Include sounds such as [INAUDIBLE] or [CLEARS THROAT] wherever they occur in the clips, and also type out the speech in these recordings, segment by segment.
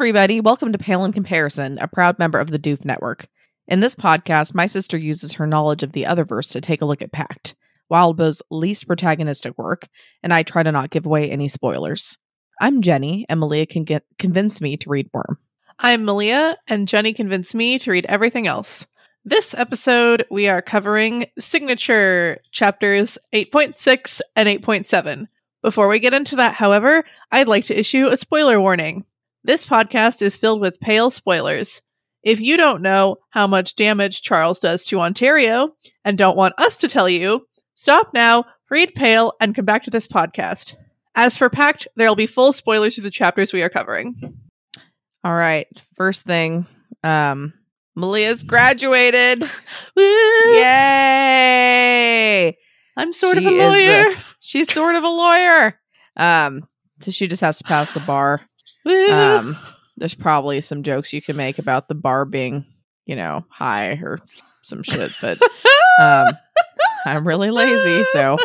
Everybody. Welcome to Pale in Comparison, a proud member of the Doof Network. In this podcast, my sister uses her knowledge of the Otherverse to take a look at Pact, Wildbow's least protagonistic work, and I try to not give away any spoilers. I'm Jenny, and Malia can get convince me to read Worm. I'm Malia, and Jenny convinced me to read everything else. This episode, we are covering Signature chapters 8.6 and 8.7. Before we get into that, however, I'd like to issue a spoiler warning. This podcast is filled with pale spoilers. If you don't know how much damage Charles does to Ontario and don't want us to tell you, stop now, read Pale, and come back to this podcast. As for Pact, there will be full spoilers to the chapters we are covering. All right. First thing, um, Malia's graduated. [LAUGHS] Yay! I'm sort of She a is lawyer. She's sort of a lawyer. Um, so she just has to pass the bar. Um, [LAUGHS] there's probably some jokes you can make about the bar being, you know, high or some shit, but um, I'm really lazy, so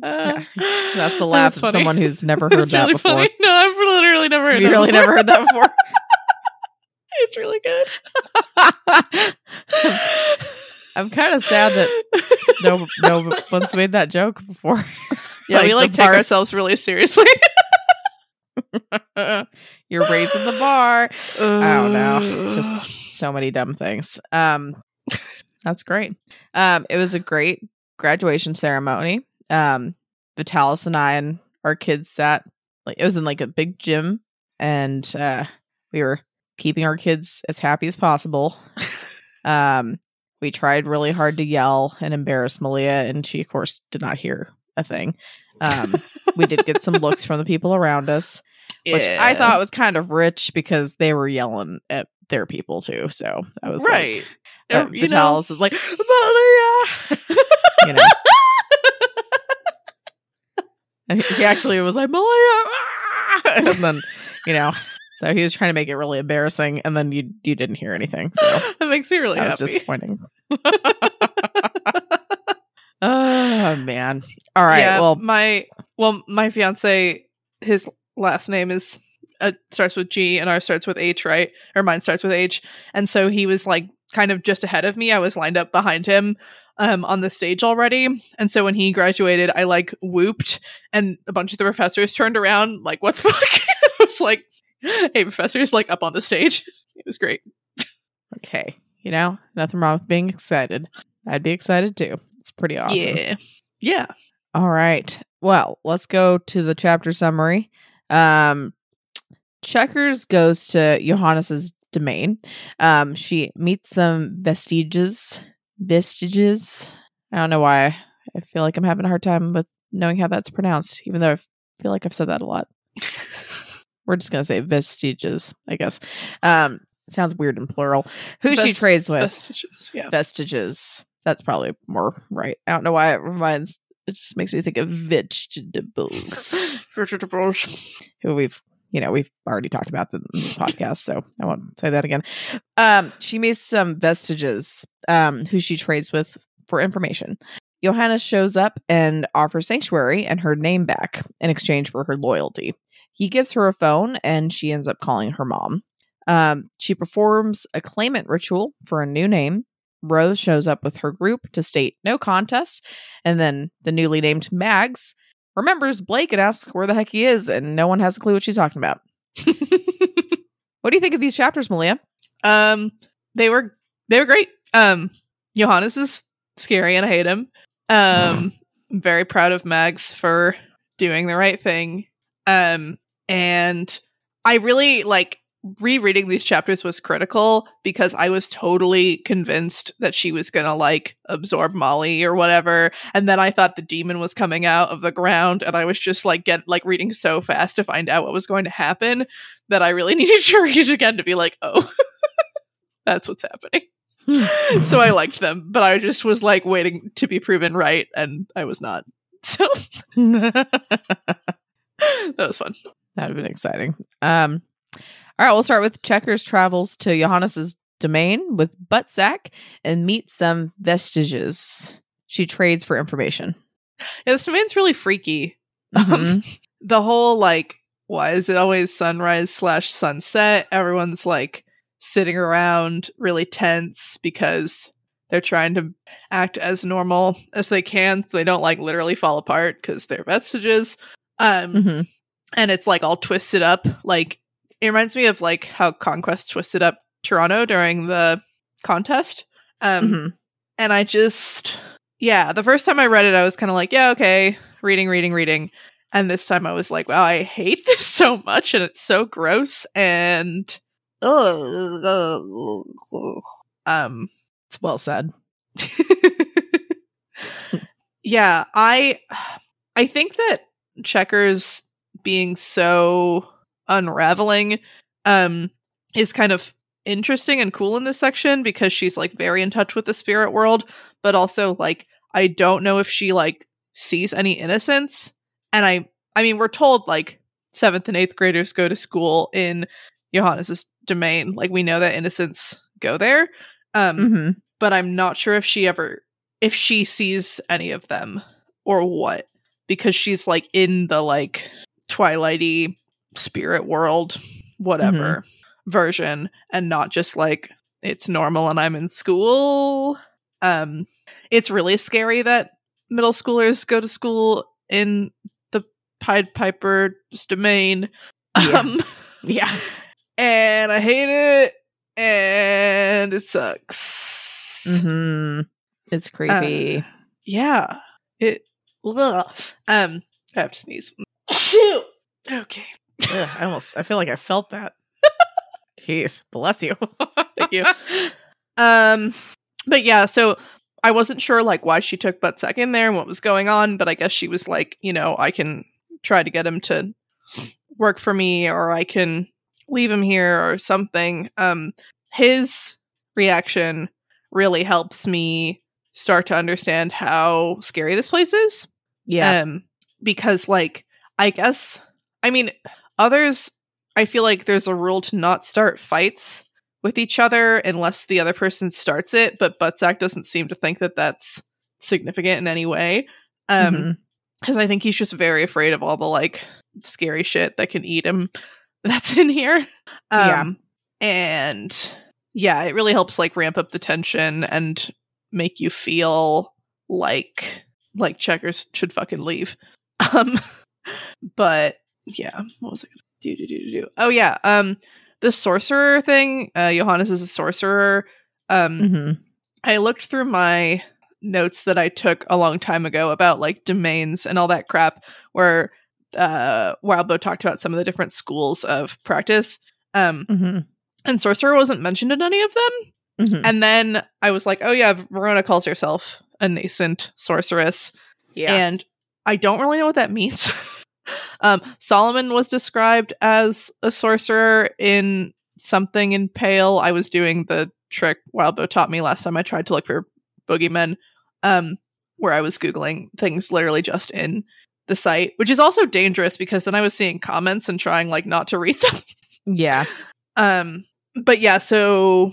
that's the laugh of funny. someone who's never [LAUGHS] heard that really before. funny. No, I've literally never heard You that really before. never heard that before. [LAUGHS] it's really good. I'm kind of sad that no no one's made that joke before. Yeah, we like take bars- ourselves really seriously. [LAUGHS] You're raising the bar. I don't know. Just so many dumb things. Um, that's great. Um, it was a great graduation ceremony. Um, Vitalis and I and our kids sat like it was in like a big gym, and uh, we were keeping our kids as happy as possible. [LAUGHS] um, we tried really hard to yell and embarrass Malia, and she, of course, did not hear a thing. Um, we did get some looks from the people around us which I thought was kind of rich because they were yelling at their people too. So I was right. like, uh, you know. Is like, Malia, [LAUGHS] you know. and he actually was like, Malia, ah!" [LAUGHS] and then you know, so he was trying to make it really embarrassing, and then you you didn't hear anything, so [LAUGHS] that makes me really that was disappointing. oh man! All right, Yeah, well, my well, my fiance, his last name is uh, starts with G, and ours starts with H, right? Or mine starts with H, and so he was like kind of just ahead of me. I was lined up behind him. Um, on the stage already, and so when he graduated, I like whooped, and a bunch of the professors turned around, like, "What the [LAUGHS] fuck?" [LAUGHS] I was like, "Hey, professors!" Like up on the stage. [LAUGHS] It was great. okay, you know, nothing wrong with being excited. I'd be excited too. It's pretty awesome. Yeah, yeah. All right. Well, let's go to the chapter summary. Um Checkers goes to Johannes's domain. Um she meets some vestiges. Vestiges. I don't know why. I feel like I'm having a hard time with knowing how that's pronounced, even though I feel like I've said that a lot. [LAUGHS] We're just gonna say vestiges, I guess. Um sounds weird in plural. Who she trades with Vestiges, yeah. vestiges. That's probably more right. I don't know why it reminds. It just makes me think of vegetables, [LAUGHS] Vegetables. who we've you know we've already talked about in this podcast, so I won't say that again. Um, she meets some vestiges, um, who she trades with for information. Johannes shows up and offers sanctuary and her name back in exchange for her loyalty. He gives her a phone, and she ends up calling her mom. Um, she performs a claimant ritual for a new name. Rose shows up with her group to state no contest, and then the newly named Mags remembers Blake and asks where the heck he is, and no one has a clue what she's talking about. [LAUGHS] What do you think of these chapters, Malia? Um, they were they were great. Um, Johannes is scary and I hate him. Um, [LAUGHS] I'm very proud of Mags for doing the right thing. Um, and I really like rereading these chapters was critical because I was totally convinced that she was gonna like absorb Molly or whatever, and then I thought the demon was coming out of the ground, and I was just like get like reading so fast to find out what was going to happen that I really [LAUGHS] needed to read again to be like, oh, [LAUGHS] that's what's happening. so I liked them, but I just was like waiting to be proven right, and I was not. [LAUGHS] So that that was fun. That would have been exciting. Um, all right, we'll start with Checkers travels to Johannes's domain with Buttsack and meets some vestiges. She trades for information. Yeah, this domain's really freaky. Um, Mhm. [LAUGHS] the whole like why is it always sunrise slash sunset? Everyone's like sitting around really tense because they're trying to act as normal as they can so they don't like literally fall apart because they're vestiges. Um, Mhm. and it's like all twisted up. Like it reminds me of like how Conquest twisted up Toronto during the contest. Um, Mhm. and I just, yeah, the first time I read it, I was kind of like, yeah, okay, reading, reading, reading. And this time I was like, wow, I hate [LAUGHS] this so much and it's so gross. And, [LAUGHS] um, It's well said. [LAUGHS] yeah, I, I think that Checkers being so unraveling, um, is kind of interesting and cool in this section because she's like very in touch with the spirit world, but also like I don't know if she like sees any innocence. And I I mean we're told like seventh and eighth graders go to school in Johannes's domain. Like we know that innocents go there. Um hmm but I'm not sure if she ever if she sees any of them or what because she's like in the like twilighty spirit world whatever version and not just like it's normal and I'm in school. Um it's really scary that middle schoolers go to school in the Pied Piper's domain. Yeah. Um Yeah. [LAUGHS] and I hate it and it sucks. hmm It's creepy. Yeah. It ugh. um I have to sneeze. Shoot. [COUGHS] Okay. Ugh, I almost. I feel like I felt that. [LAUGHS] Jeez, bless you. [LAUGHS] Thank you. [LAUGHS] Um but yeah, so I wasn't sure like why she took butt in there and what was going on, but I guess she was like, you know, I can try to get him to work for me or I can leave him here or something. Um his reaction really helps me start to understand how scary this place is. yeah. Um, because like I guess I mean others I feel like there's a rule to not start fights with each other unless the other person starts it, but Buttsack doesn't seem to think that that's significant in any way. Um Mhm. because I think he's just very afraid of all the like scary shit that can eat him [LAUGHS] that's in here. Yeah. Um and yeah, it really helps like ramp up the tension and make you feel like like checkers should fucking leave. [LAUGHS] Um but yeah, what was I gonna do do do do do? Oh yeah, um the sorcerer thing, uh Johannes is a sorcerer. Um Mhm. I looked through my notes that I took a long time ago about like domains and all that crap where uh Wildbow talked about some of the different schools of practice. Um Mhm. and sorcerer wasn't mentioned in any of them. Mhm. And then I was like, oh yeah, Verona calls herself a nascent sorceress. yeah. And I don't really know what that means. [LAUGHS] um Solomon was described as a sorcerer in something in Pale. I was doing the trick Wildbow taught me last time I tried to look for boogeymen. Um where I was Googling things literally just in the site, which is also dangerous because then I was seeing comments and trying like not to read them. yeah. [LAUGHS] Um, but yeah, so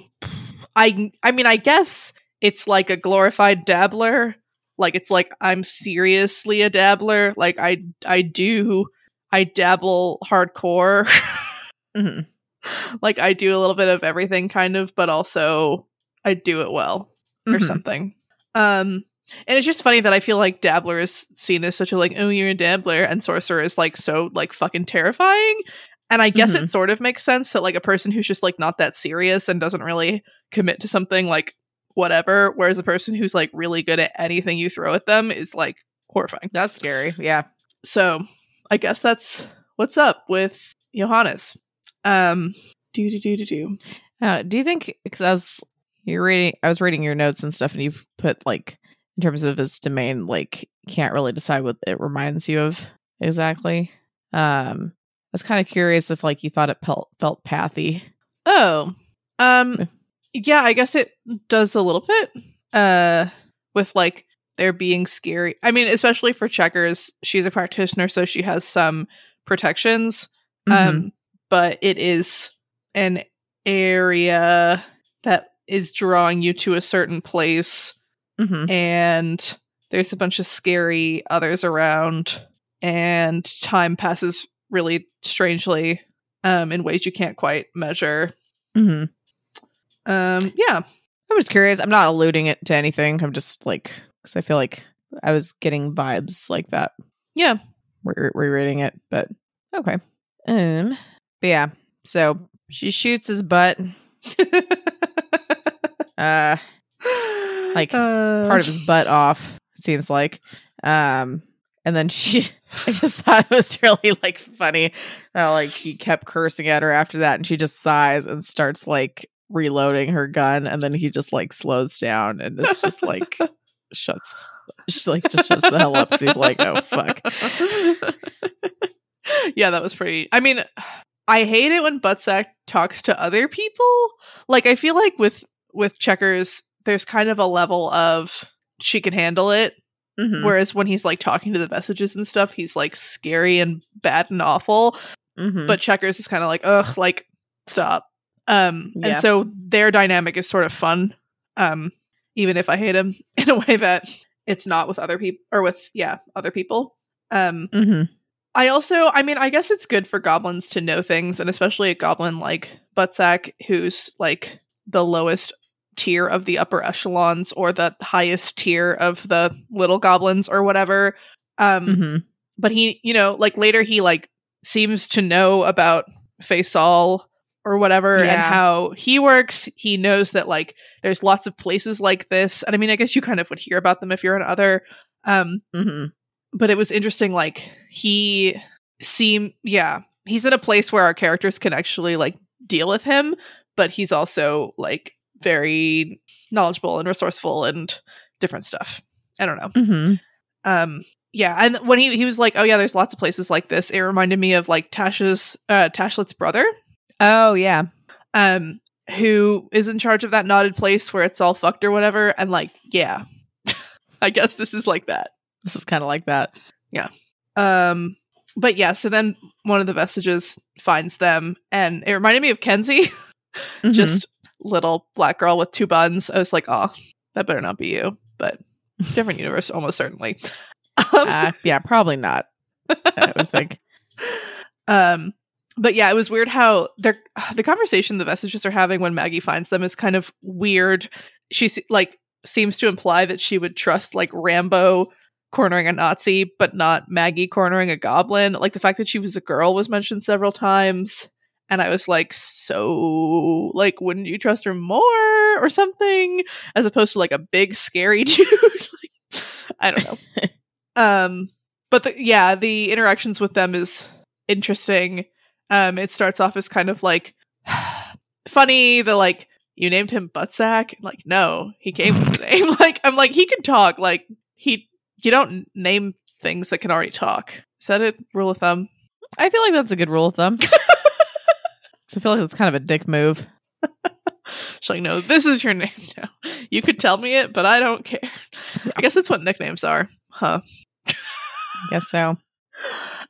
I I mean, I guess it's like a glorified dabbler. Like it's like I'm seriously a dabbler. Like I I do I dabble hardcore. [LAUGHS] Mhm. like I do a little bit of everything kind of, but also I do it well or Mhm. something. Um and it's just funny that I feel like dabbler is seen as such a like, oh, you're a dabbler, and sorcerer is like so like fucking terrifying. And I guess Mhm. it sort of makes sense that like a person who's just like not that serious and doesn't really commit to something like whatever, whereas a person who's like really good at anything you throw at them is like horrifying. That's scary. Yeah. So I guess that's what's up with Johannes. Um do do do do do. Uh, do you think because I was you're reading, I was reading your notes and stuff, and you put like in terms of his domain, like can't really decide what it reminds you of exactly. Um, I was kind of curious if like you thought it felt felt pathy. Oh. Um yeah, I guess it does a little bit. Uh with like there being scary. I mean, especially for checkers, she's a practitioner so she has some protections. Mm-hmm. Um but it is an area that is drawing you to a certain place Mhm. and there's a bunch of scary others around and time passes really strangely um in ways you can't quite measure. hmm Um yeah. I'm just curious. I'm not alluding it to anything. I'm just like, because I feel like I was getting vibes like that. Yeah. Re- rereading it, but okay. Um, but yeah. So she shoots his butt. [LAUGHS] Uh, Like, uh, part of his butt off. Seems like. Um, and then she, [LAUGHS] I just thought it was really like funny how like he kept cursing at her after that, and she just sighs and starts like reloading her gun, and then he just like slows down and it's just like [LAUGHS] shuts, she like just shuts the hell up because he's like, oh fuck. yeah, that was pretty. I mean, I hate it when Buttsack talks to other people. Like, I feel like with with Checkers, there's kind of a level of she can handle it, Mhm. whereas when he's like talking to the messages and stuff, he's like scary and bad and awful. Mhm. But Checkers is kind of like, ugh, like stop. Um, Yeah. and so their dynamic is sort of fun. Um, even if I hate him [LAUGHS] in a way that it's not with other people or with yeah other people. Um, Mhm. I also, I mean, I guess it's good for goblins to know things, and especially a goblin like Buttsack, who's like the lowest tier of the upper echelons or the highest tier of the little goblins or whatever. Um, Mhm. but he, you know, like later he like seems to know about Faisal or whatever and how he works. He knows that like there's lots of places like this. And I mean, I guess you kind of would hear about them if you're in other um Mhm. but it was interesting like he seemed yeah he's in a place where our characters can actually like deal with him but he's also like very knowledgeable and resourceful and different stuff i don't know Mhm. um yeah and when he, he was like oh yeah there's lots of places like this it reminded me of like tasha's uh tashlet's brother Oh yeah. um who is in charge of that knotted place where it's all fucked or whatever and like yeah [LAUGHS] i guess this is like that This is kind of like that. Yeah. Um, but yeah, so then one of the vestiges finds them, and it reminded me of Kenzie, [LAUGHS] Mhm. just little black girl with two buns. I was like, oh, that better not be you, but different [LAUGHS] universe, almost certainly. Um, uh, yeah, probably not. I would think. um, but yeah, it was weird how they're the conversation the vestiges are having when Maggie finds them is kind of weird. She like seems to imply that she would trust like Rambo cornering a Nazi, but not Maggie cornering a goblin. Like the fact that she was a girl was mentioned several times. And I was like, so, like, wouldn't you trust her more or something? As opposed to like a big scary [LAUGHS] dude. like, I don't know. [LAUGHS] um, but the, yeah, the interactions with them is interesting. Um, it starts off as kind of like [SIGHS] funny. The like, you named him Buttsack. Like, no, he came with the name. [LAUGHS] Like, I'm like, he can talk. Like, he, you don't name things that can already talk. Is that a rule of thumb? I feel like that's a good rule of thumb. [LAUGHS] I feel like it's kind of a dick move. [LAUGHS] She's like, no, this is your name now. You could tell me it, but I don't care. I guess that's what nicknames are, huh? I guess so.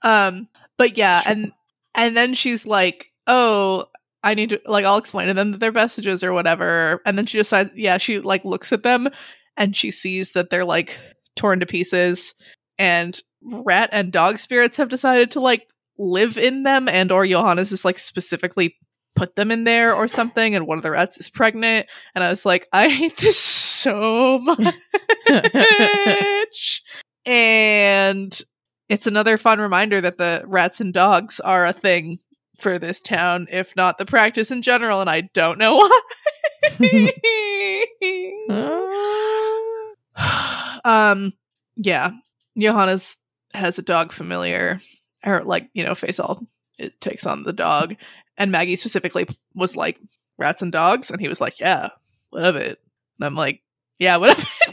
Um, but yeah, and and then she's like, "Oh, I need to like I'll explain to them that they're vestiges or whatever." And then she decides, yeah, she like looks at them and she sees that they're like torn to pieces and rat and dog spirits have decided to like live in them and or Johannes is like specifically put them in there or something and one of the rats is pregnant and I was like, I hate this so [LAUGHS] much. [LAUGHS] and it's another fun reminder that the rats and dogs are a thing for this town, if not the practice in general, and I don't know [LAUGHS] why. [LAUGHS] um, yeah, Johannes has a dog familiar, or like you know, Faisal it takes on the dog, and Maggie specifically was like rats and dogs, and he was like, yeah, what of it? And I'm like, yeah, what of it?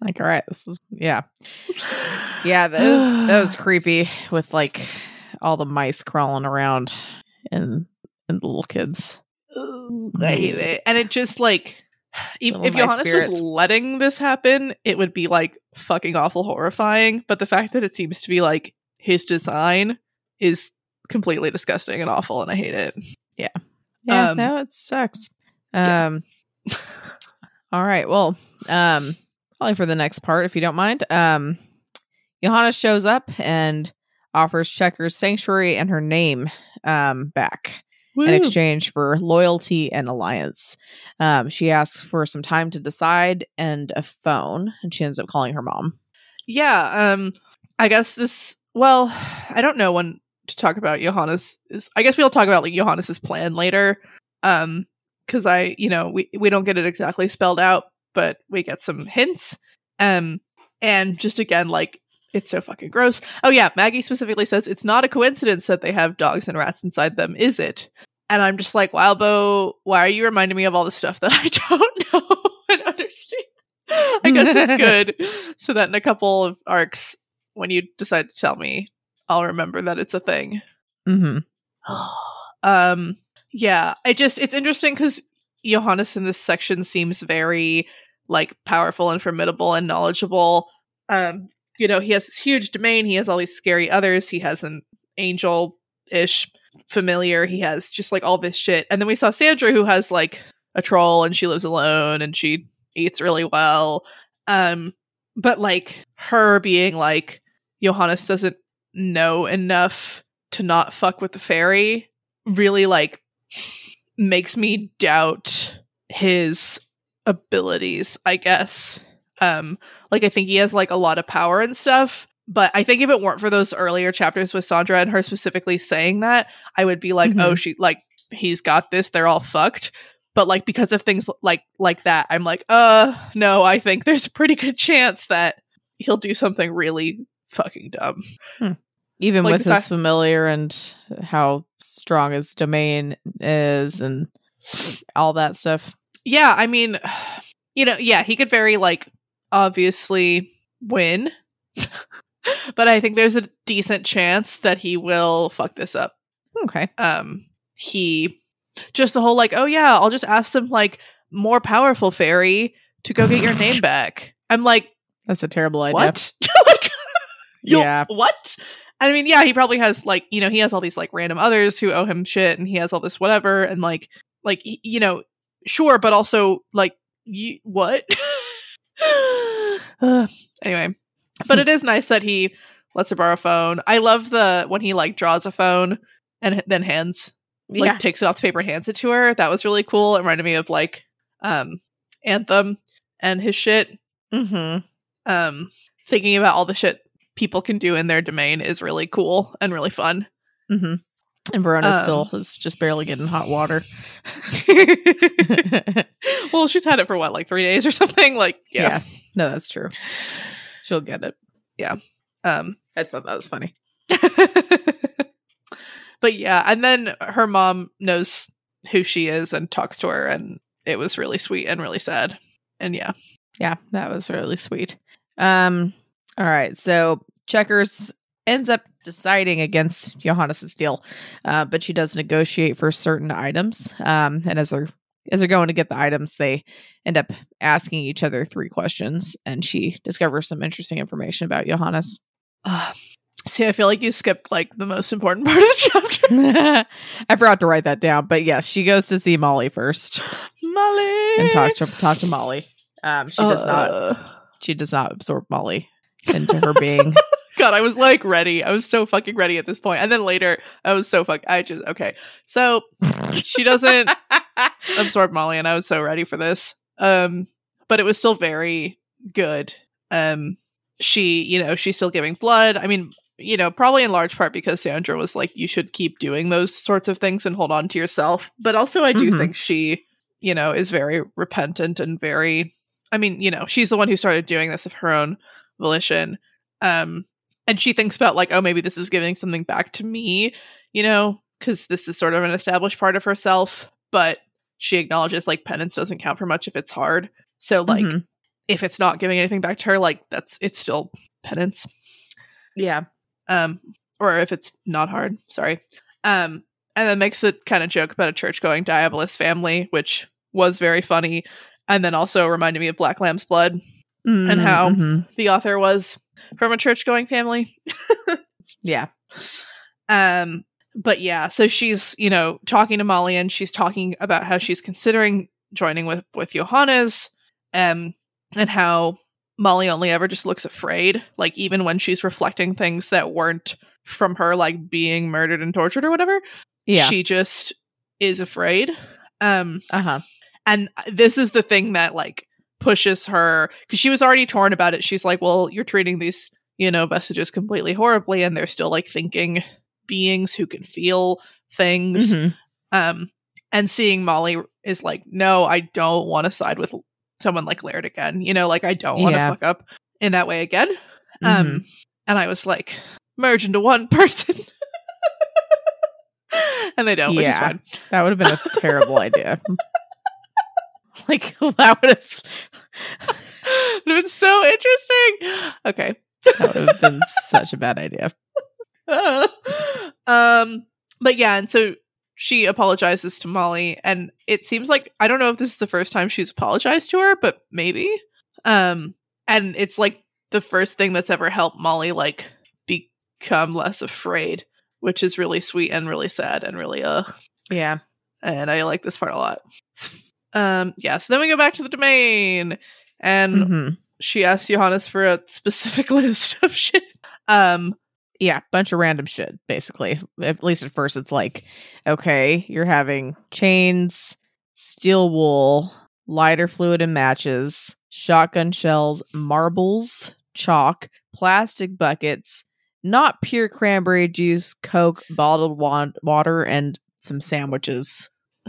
Like, all right, this is yeah, [SIGHS] yeah. That was that was creepy [SIGHS] with like all the mice crawling around and and the little kids. I hate it. And it just like [SIGHS] if, Johannes was letting this happen, it would be like fucking awful horrifying. But the fact that it seems to be like his design is completely disgusting and awful and I hate it. Yeah, Um, no, it sucks. yeah. Um, [LAUGHS] all right, well, um, probably for the next part, if you don't mind. Um, Johannes shows up, and offers Checkers sanctuary and her name um, back Woo. in exchange for loyalty and alliance. Um, she asks for some time to decide and a phone, and she ends up calling her mom. Yeah, um I guess this well, I don't know when to talk about Johannes is I guess we'll talk about like Johannes's plan later. Um cuz I, you know, we we don't get it exactly spelled out, but we get some hints. Um and just again like it's so fucking gross. Oh yeah, Maggie specifically says it's not a coincidence that they have dogs and rats inside them, is it? And I'm just like, wow, Bo, why are you reminding me of all the stuff that I [LAUGHS] don't know and understand? I guess it's [LAUGHS] good so that in a couple of arcs, when you decide to tell me, I'll remember that it's a thing. Mm-hmm. [GASPS] um, yeah, I just it's interesting because Johannes in this section seems very like powerful and formidable and knowledgeable. Um, you know, he has this huge domain. He has all these scary others. He has an angel ish familiar. He has just like all this shit. And then we saw Sandra, who has like a troll and she lives alone and she eats really well. Um, but like her being like, Johannes doesn't know enough to not fuck with the fairy really like makes me doubt his abilities, I guess. Um, like I think he has like a lot of power and stuff. But I think if it weren't for those earlier chapters with Sandra and her specifically saying that, I would be like, Mhm. oh, she like he's got this. They're all fucked. But like because of things like like that, I'm like, uh, no. I think there's a pretty good [LAUGHS] chance that he'll do something really fucking dumb. Even Like with his fact- familiar and how strong his domain is and all that stuff. Yeah, I mean, you know, yeah, he could very like obviously win. [LAUGHS] but I think there's a decent chance that he will fuck this up. Okay. Um he just the whole like, oh yeah, I'll just ask some like more powerful fairy to go get your [LAUGHS] name back. I'm like, That's a terrible idea. what? [LAUGHS] like Yeah. What? I mean, yeah, he probably has like, you know, he has all these like random others who owe him shit and he has all this whatever and like like you know, sure, but also like you what? Uh, [SIGHS] [SIGHS] anyway, but it is nice that he lets her borrow a phone. I love the when he like draws a phone and h- then hands like yeah. takes it off the paper and hands it to her. That was really cool. It reminded me of like um Anthem and his shit Mm-hmm. um thinking about all the shit people can do in their domain is really cool and really fun. Mm-hmm. And Verona Um, still is just barely getting hot water. [LAUGHS] [LAUGHS] well, she's had it for what, like three days or something? Like, yeah. No, that's true. She'll get it. Yeah. Um I just thought that was funny. [LAUGHS] but yeah, and then her mom knows who she is and talks to her and it was really sweet and really sad. And yeah. Yeah, that was really sweet. Um, all right, so Checkers ends up deciding against Johannes's deal, uh, but she does negotiate for certain items. Um, and as they're as they're going to get the items, they end up asking each other three questions, and she discovers some interesting information about Johannes. Uh, see, I feel like you skipped like the most important [LAUGHS] part of the chapter. [LAUGHS] I forgot to write that down, but yes, she goes to see Molly first Molly and talk to talk to Molly. Um, she does not she does not absorb Molly into her being. [LAUGHS] God, I was like ready. I was so fucking ready at this point. And then later, I was so fuck. I just okay. So she doesn't [LAUGHS] absorb Molly, and I was so ready for this. Um, but it was still very good. Um, she, you know, she's still giving blood. I mean, you know, probably in large part because Sandra was like, you should keep doing those sorts of things and hold on to yourself. But also, I do Mhm. think she, you know, is very repentant and very. I mean, you know, she's the one who started doing this of her own volition. Um, and she thinks about like, oh, maybe this is giving something back to me, you know, because this is sort of an established part of herself. But she acknowledges like penance doesn't count for much if it's hard. So like, Mhm. if it's not giving anything back to her, like that's it's still penance. yeah. Um, or if it's not hard, sorry. Um, and then makes the kind of joke about a church going Diabolus family, which was very funny, and then also reminded me of Black Lamb's Blood. And how- Mhm. The author was from a church going family. [LAUGHS] Yeah. Um, but yeah, so she's, you know, talking to Molly and she's talking about how she's considering joining with with Johannes, um, and how Molly only ever just looks afraid, like even when she's reflecting things that weren't from her like being murdered and tortured or whatever. Yeah. She just is afraid. Um uh huh. and this is the thing that like pushes her because she was already torn about it. She's like, "Well, you're treating these, you know, messages completely horribly and they're still like thinking beings who can feel things." Mhm. Um and seeing Molly is like, "No, I don't want to side with someone like Laird again. You know, like I don't want to Yeah. fuck up in that way again." Mm-hmm. Um and I was like, "Merge into one [LAUGHS] person." and they don't, which is Yeah. fine. That would have been a [LAUGHS] terrible idea. [LAUGHS] Like [LAUGHS] that would have [LAUGHS] been so interesting. Okay. that would have been such a bad idea. um but yeah and so she apologizes to molly and it seems like i don't know if this is the first time she's apologized to her but maybe um and it's like the first thing that's ever helped molly like become less afraid which is really sweet and really sad and really uh Yeah. and i like this part a lot um yeah so then we go back to the domain and Mhm. she asks johannes for a specific [LAUGHS] list of shit um Yeah, bunch of random shit, basically. At least at first, it's like, okay, you're having chains, steel wool, lighter fluid and matches, shotgun shells, marbles, chalk, plastic buckets, not pure cranberry juice, Coke, bottled wa- water, and some sandwiches. [LAUGHS]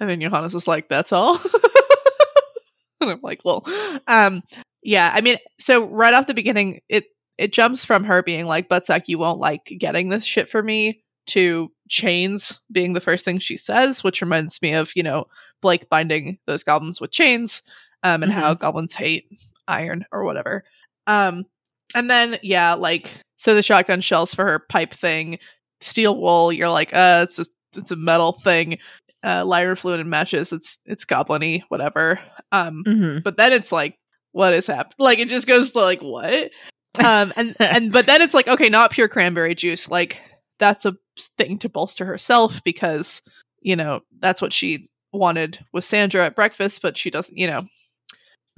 and then Johannes is like, "That's all." [LAUGHS] and I'm like, "Well, um, yeah. I mean, so right off the beginning, it it jumps from her being like, "Buttsack, you won't like getting this shit for me," to chains being the first thing she says, which reminds me of you know Blake binding those goblins with chains, um, and how goblins hate iron or whatever. Um, and then yeah, like so the shotgun shells for her pipe thing, steel wool. You're like, uh, it's a it's a metal thing uh lighter fluid and matches it's it's goblin-y whatever um Mm-hmm. but then it's like what is happening like it just goes to like what um and [LAUGHS] and but then it's like okay not pure cranberry juice like that's a thing to bolster herself because you know that's what she wanted with sandra at breakfast but she doesn't you know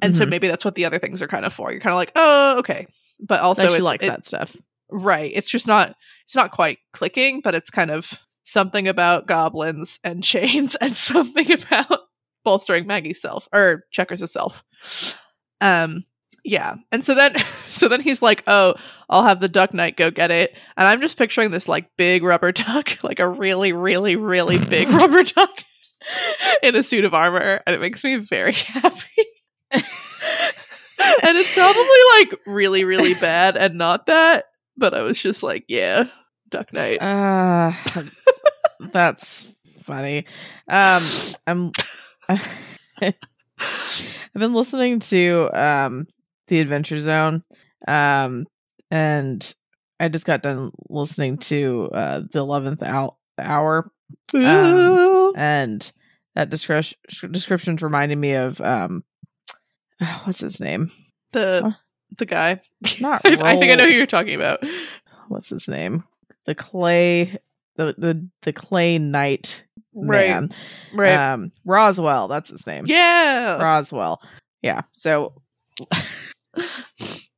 and so Mhm. maybe that's what the other things are kind of for you're kind of like oh okay but also Like she likes it- that stuff. Right. It's just not it's not quite clicking, but it's kind of something about goblins and [LAUGHS] chains and something about bolstering Maggie's self or Checkers' self. Um yeah. And so then [LAUGHS] so then he's like, "Oh, I'll have the duck knight go get it." And I'm just picturing this like big rubber [LAUGHS] duck, like a really really really big rubber duck in a suit of armor, and it makes me very happy. and it's probably like really really bad and not that but I was just like, yeah, Duck Knight. Uh, that's funny. Um, I'm. [LAUGHS] I've been listening to um the Adventure Zone, um, and I just got done listening to uh the eleventh hour, hour, Ooh. and that description description's reminding me of um, [SIGHS] what's his name? the the guy. Not [LAUGHS] I think I know who you're talking about. What's his name? The clay, the the the clay knight Right. man. Right. Um, Roswell, that's his name. yeah. Roswell. Yeah. So [LAUGHS]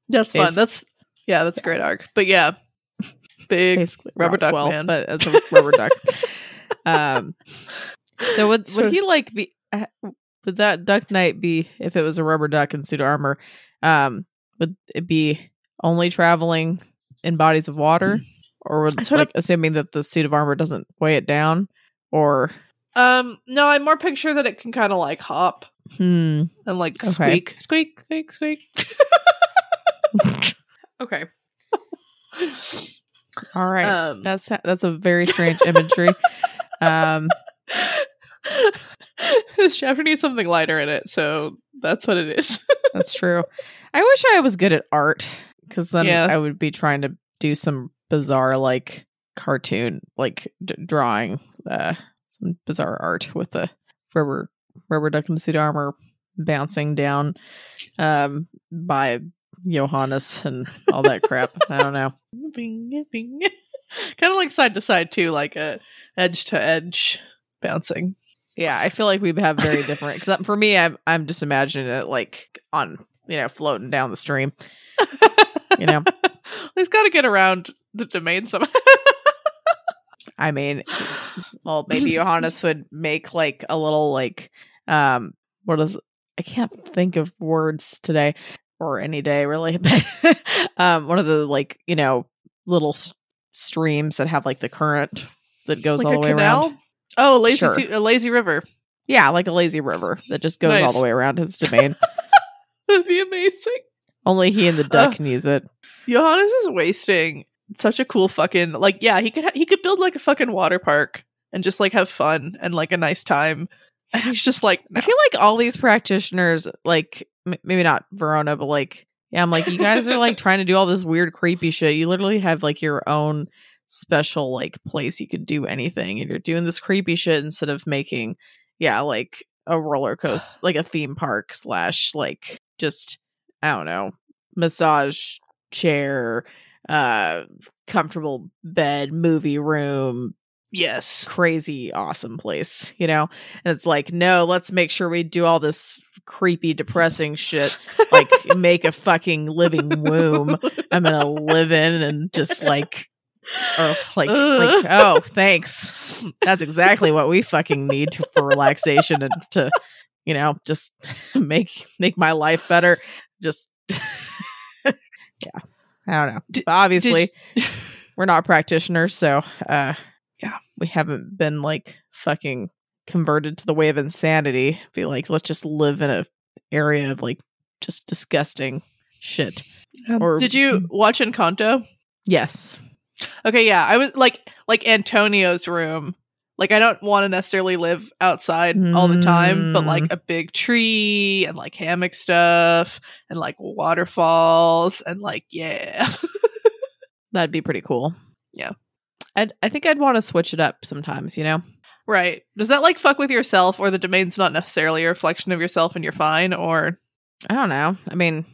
That's fun. That's yeah, that's a great arc. But yeah. Big basically rubber duck man. but as a rubber duck. [LAUGHS] Um, so would So- would he like be? uh, Would that duck knight be if it was a rubber duck in suit armor? Um, would it be only traveling in bodies of water, [LAUGHS] or would sort of- like assuming that the suit of armor doesn't weigh it down, or um no, I more picture that it can kind of like hop hmm? and like Okay. squeak, squeak, squeak, squeak. [LAUGHS] okay. All right. Um That's that's a very strange imagery. um, this chapter needs something lighter in it, so that's what it is. that's true. I wish I was good at art because then Yeah. I would be trying to do some bizarre like cartoon like d- drawing uh some bizarre art with the rubber rubber duck and suit armor bouncing down um by Johannes and all that crap. I don't know. [LAUGHS] bing, bing. [LAUGHS] kind of like side to side too, like a edge to edge bouncing. Yeah, I feel like we have very [LAUGHS] different. Because for me, I'm I'm just imagining it like on you know floating down the stream. You know? He's got to get around the domain somehow. [LAUGHS] I mean, well, maybe [LAUGHS] Johannes would make like a little like um what is I can't think of words today or any day really, [LAUGHS] but um one of the like, you know, little s- streams that have like the current that goes like all the way canal. around. Oh, lazy, Sure. su- a lazy river. Yeah, like a lazy river that just goes all the way around his domain. That'd be amazing. Only he and the duck Uh, can use it. Johannes is wasting such a cool fucking like yeah he could ha- he could build like a fucking water park and just like have fun and like a nice time. And he's just like I feel like all these practitioners, like m- maybe not Verona, but like yeah, I'm like you guys are like [LAUGHS] trying to do all this weird, creepy shit. You literally have like your own special like place you could do anything, and you're doing this creepy shit instead of making yeah like a roller [SIGHS] coaster, like a theme park slash like just I don't know massage chair, uh, comfortable bed, movie room, yes crazy awesome place, you know? And it's like, no, let's make sure we do all this creepy, depressing shit, like [LAUGHS] make a fucking living womb I'm gonna live in and just like or like like oh thanks. That's exactly what we fucking need to, for relaxation and to you know, just [LAUGHS] make make my life better. Just [LAUGHS] yeah. I don't know. Did- obviously did- [LAUGHS] [LAUGHS] we're not practitioners, so uh Yeah. we haven't been like fucking converted to the way of insanity. Be like, let's just live in a area of like just disgusting shit. Or- did you watch Encanto Yes. okay yeah I was like like Antonio's room like I don't want to necessarily live outside all the time but Mm. like a big tree and like hammock stuff and like waterfalls and like yeah [LAUGHS] That'd be pretty cool. Yeah. I'd, I think I'd want to switch it up sometimes, you know? Right. Does that like fuck with yourself or the domain's not necessarily a reflection of yourself and you're fine or I don't know. I mean,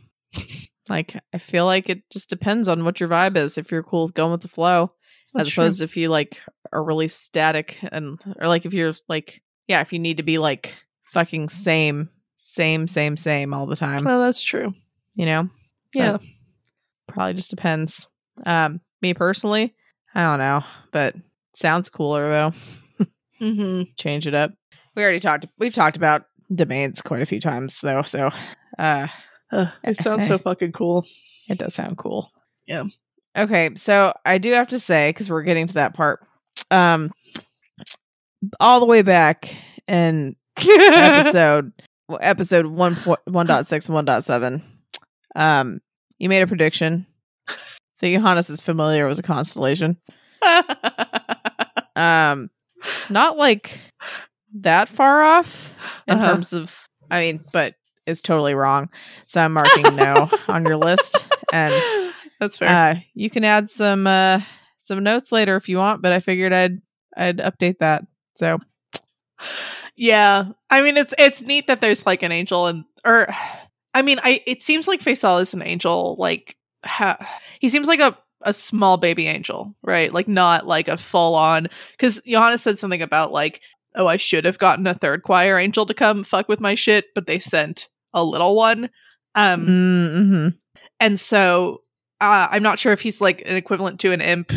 like, I feel like it just depends on what your vibe is. If you're cool with going with the flow, as opposed to if you like are really static and, or like if you're like, yeah, if you need to be like fucking same, same, same, same all the time, Well, that's true. you know? Yeah. But probably just depends. Um, me personally, I don't know, but sounds cooler though. Mm-hmm. [LAUGHS] change it up. We already talked. We've talked about domains quite a few times though, so uh, it sounds so fucking cool. it does sound cool. Yeah. Okay, so I do have to say because we're getting to that part, um, all the way back in episode [LAUGHS] episode one point one dot six one dot seven, um, you made a prediction that Johannes is familiar was a constellation. [LAUGHS] Um, not like that far off in Uh-huh. terms of, I mean, but it's totally wrong. So I'm marking no on your list, and [LAUGHS] that's fair. uh, you can add some uh some notes later if you want. But I figured I'd I'd update that. So yeah. I mean it's it's neat that there's like an angel and or I mean I it seems like Faisal is an angel like ha- he seems like a a small baby angel, right? Like not like a full on cuz Johannes said something about like oh I should have gotten a third choir angel to come fuck with my shit, but they sent a little one. Um mm-hmm. And so uh, I'm not sure if he's like an equivalent to an imp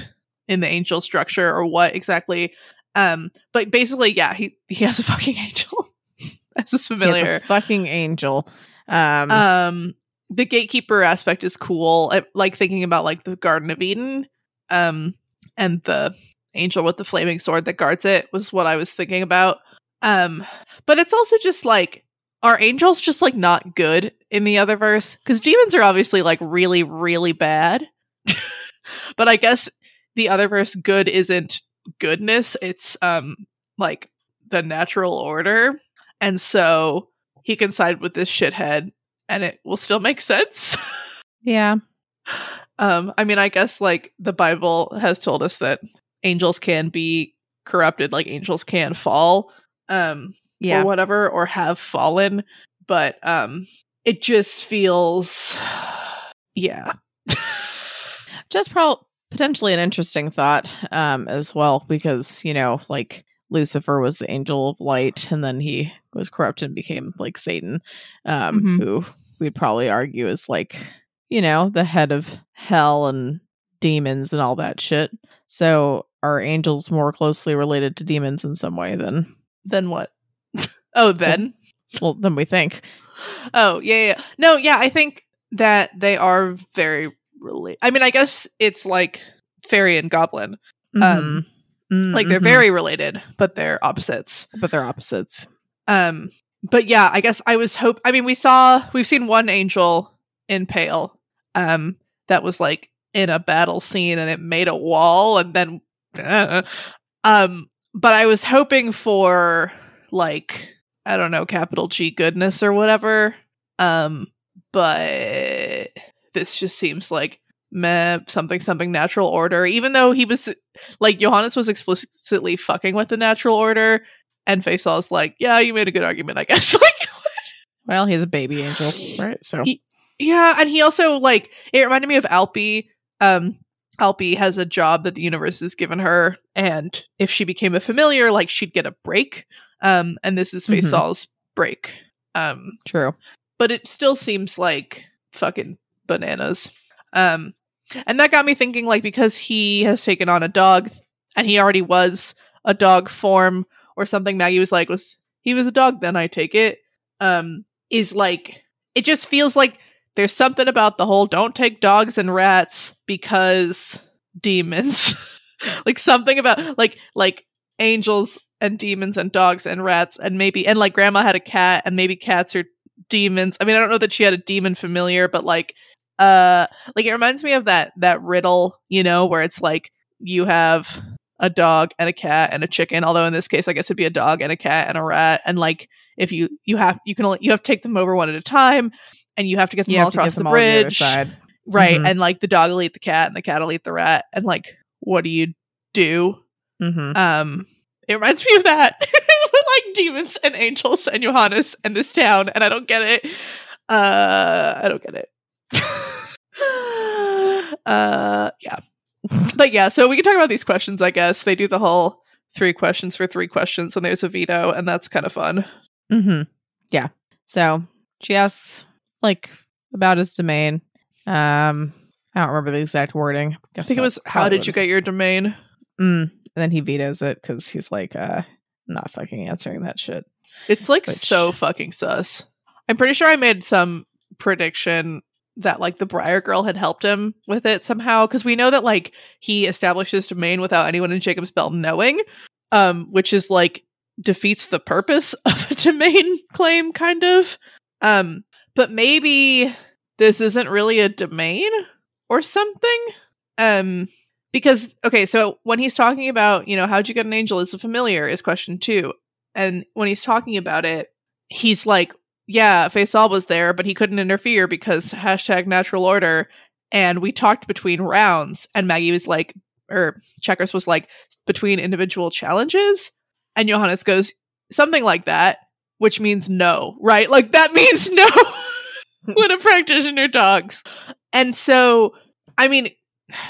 in the angel structure or what exactly. Um, but basically, yeah, he he has a fucking [LAUGHS] angel. That's just familiar. fucking angel. Um, Um, the gatekeeper aspect is cool. I, like thinking about like the Garden of Eden, um, and the angel with the flaming sword that guards it was what I was thinking about. Um, but it's also just like are angels just like not good in the other verse? Because demons are obviously like really, really bad. [LAUGHS] but I guess the other verse good isn't goodness, it's um like the natural order. And so he can side with this shithead and it will still make sense. yeah. [LAUGHS] um, I mean, I guess like the Bible has told us that angels can be corrupted, like angels can fall. Um, Yeah. or whatever or have fallen but um it just feels [SIGHS] yeah just probably potentially an interesting thought um as well because you know like lucifer was the angel of light and then he was corrupted and became like satan um Mhm. who we'd probably argue is like you know, the head of hell and demons and all that shit. So are angels more closely related to demons in some way than than what? [LAUGHS] oh, then. well than we think? [LAUGHS] Oh, yeah, yeah. No, yeah, I think that they are very related. I mean, I guess it's like fairy and goblin. Um, Mhm. Like they're very related, but they're opposites. but they're opposites. Um, but yeah, I guess I was hope. I mean, we saw we've seen one angel in Pale, um, that was like in a battle scene and it made a wall, and then, [LAUGHS] um, but I was hoping for like I don't know, capital G goodness or whatever. Um, but this just seems like meh, something something natural order. Even though he was like Johannes was explicitly fucking with the natural order, and Faisal's like, yeah, you made a good argument, I [LAUGHS] guess. like, Well, he's a baby angel, [SIGHS] right? So He- yeah, and he also like it reminded me of Alpi. Um, Alpi has a job that the universe has given her, and if she became a familiar, like she'd get a break. Um, and this is Mhm. Faisal's break. Um, true. but it still seems like fucking bananas. Um, and that got me thinking, like, because he has taken on a dog, and he already was a dog form or something. Maggie was like, was he was a dog? Then I take it. Um, is like it just feels like there's something about the whole don't take dogs and rats because demons. [LAUGHS] like something about like like angels and demons and dogs and rats and maybe and like grandma had a cat and maybe cats are demons. I mean, I don't know that she had a demon familiar, but like uh like it reminds me of that that riddle, you know, where it's like you have a dog and a cat and a chicken, although in this case I guess it'd be a dog and a cat and a rat and like if you you have you can only you have to take them over one at a time and you have to get them You all have to get across the them all to the other bridge. side. [LAUGHS] Right. Mhm. And like the dog will eat the cat and the cat will eat the rat and like what do you do? Mm-hmm. Um, it reminds me of that, [LAUGHS] like demons and angels and Johannes and this town, and I don't get it. Uh, I don't get it. [LAUGHS] uh, yeah, but yeah. So we can talk about these questions. I guess they do the whole three questions for three questions, and there's a veto, and that's kind of fun. Mm-hmm. Yeah. So she asks like about his domain. Um, I don't remember the exact wording. I think it was, "How did you get your domain?" Mm. And then he vetoes it because he's like, uh, not fucking answering that shit. It's like Which- so fucking sus. I'm pretty sure I made some prediction that like the Briar girl had helped him with it somehow because we know that like he established his domain without anyone in Jacob's Bell knowing, um, which is like defeats the purpose [LAUGHS] of a domain claim, kind of. Um, but maybe this isn't really a domain or something. Um, because okay, so when he's talking about you know how'd you get an angel is a familiar is question two, and when he's talking about it, he's like, yeah, Faisal was there, but he couldn't interfere because hashtag natural order. And we talked between rounds, and Maggie was like, or Checkers was like, between individual challenges. And Johannes goes, something like that, which means no, right? Like that [LAUGHS] means no [LAUGHS] when a practitioner talks. And so, I mean,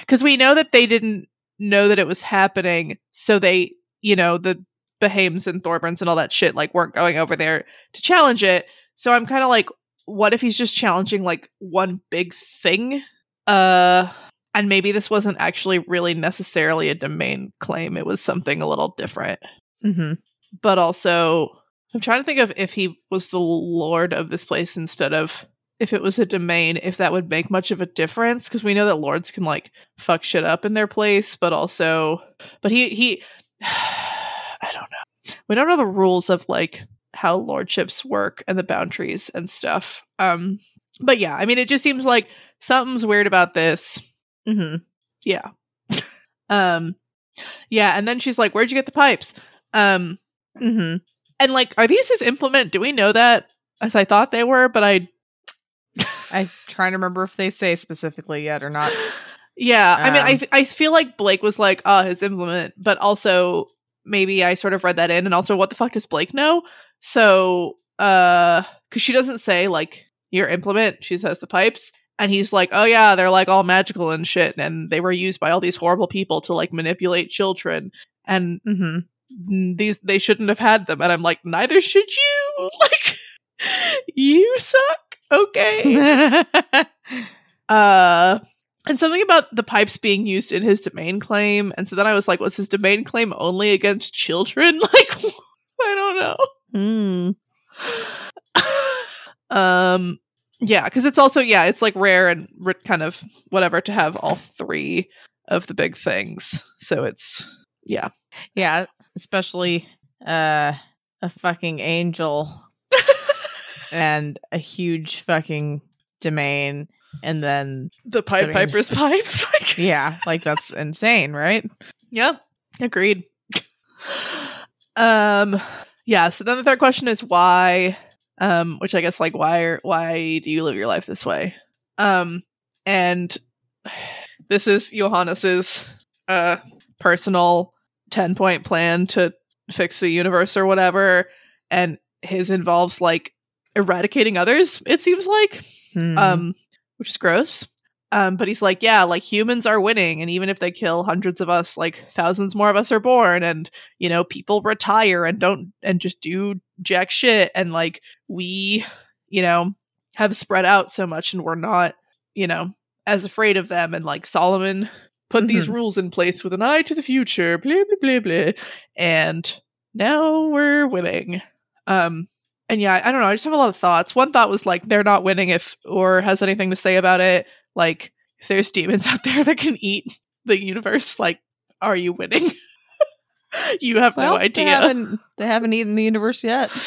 because we know that they didn't know that it was happening. So they, you know, the Behaims and Thorburns and all that shit, like, weren't going over there to challenge it. So I'm kind of like, what if he's just challenging like one big thing? Uh, and maybe this wasn't actually really necessarily a domain claim. It was something a little different. Mm-hmm. But also, I'm trying to think of if he was the lord of this place instead of if it was a domain, if that would make much of a difference. Because we know that lords can like fuck shit up in their place, but also, but he, he, [SIGHS] I don't know. We don't know the rules of like how lordships work and the boundaries and stuff. Um, but yeah, I mean, it just seems like something's weird about this. Mm-hmm. Yeah. [LAUGHS] um, yeah, and then she's like, "Where'd you get the pipes?" Um, Mm-hmm. and like, are these his implement? Do we know that? As I thought they were, but I, I'm trying to remember if they say specifically yet or not. [SIGHS] yeah, I mean, Um, I I feel like Blake was like, "Oh, his implement," but also maybe I sort of read that in, and also, what the fuck does Blake know? So, uh, because she doesn't say like your implement, she says the pipes. And he's like, oh yeah, they're like all magical and shit, and they were used by all these horrible people to like manipulate children. And Mm-hmm. These they shouldn't have had them and i'm like neither should you [LAUGHS] like you suck okay [LAUGHS] Uh and something about the pipes being used in his domain claim. And so then I was like, was his domain claim only against children? [LAUGHS] Like [LAUGHS] I don't know. Hmm. [SIGHS] um yeah because it's also yeah it's like rare and r- kind of whatever to have all three of the big things so it's yeah Yeah, especially uh a fucking angel and a huge fucking domain and then the pipe piper's [LAUGHS] pipes like yeah, like that's insane, right? yeah agreed [LAUGHS] um yeah so then the third question is why um which i guess like why are, why do you live your life this way um and [SIGHS] this is johannes's uh personal 10 point plan to fix the universe or whatever and his involves like eradicating others it seems like Hmm. um which is gross um but he's like yeah like humans are winning and even if they kill hundreds of us like thousands more of us are born and you know people retire and don't and just do jack shit and like we you know have spread out so much and we're not you know as afraid of them and like solomon put these Mhm. rules in place with an eye to the future blah blah blah blah and now we're winning um and yeah, I don't know. I just have a lot of thoughts. One thought was like they're not winning if Ur has anything to say about it. Like if there's demons [LAUGHS] out there that can eat the universe, like are you winning? [LAUGHS] you have well, no They idea. haven't, they haven't eaten the universe yet. [SIGHS]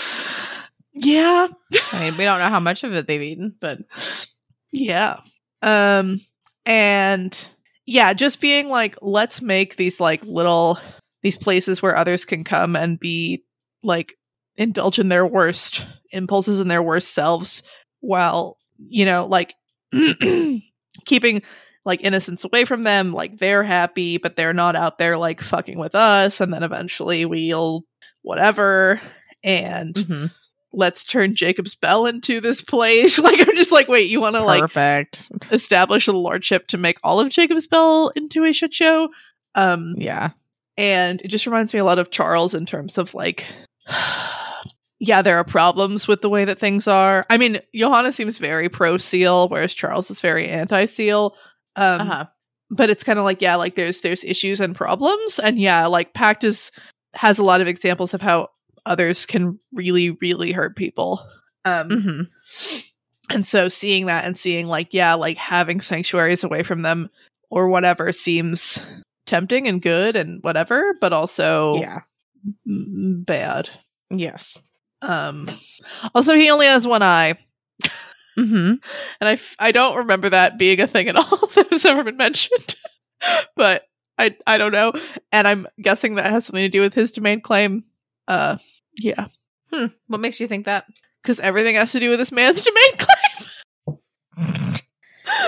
Yeah, I mean, we don't know how much of it they've eaten, but [SIGHS] yeah. Um, and yeah, just being like, let's make these like little these places where others can come and be like indulge in their worst impulses and their worst selves while you know like [CLEARS THROAT] keeping like innocence away from them like they're happy but they're not out there like fucking with us and then eventually we'll whatever and Mhm. let's turn jacob's bell into this place [LAUGHS] like i'm just like wait you want to like perfect. establish a lordship to make all of jacob's bell into a shit show um yeah. and it just reminds me a lot of Charles in terms of like yeah, there are problems with the way that things are. I mean, Johannes seems very pro seal, whereas Charles is very anti seal. Um, Uh-huh. But it's kind of like yeah, like there's there's issues and problems, and yeah, like Pact is has a lot of examples of how others can really really hurt people. Um, Mhm. and so seeing that and seeing like yeah, like having sanctuaries away from them or whatever seems tempting and good and whatever, but also Yeah. bad. Yes. Um also he only has one eye Mm-hmm. and I f- I don't remember that being a thing at [LAUGHS] all that has ever been mentioned. [LAUGHS] but I I don't know and I'm guessing that has something to do with his domain claim. Uh yeah, Hmm. What makes you think that? cuz everything has to do with this man's [LAUGHS] domain claim.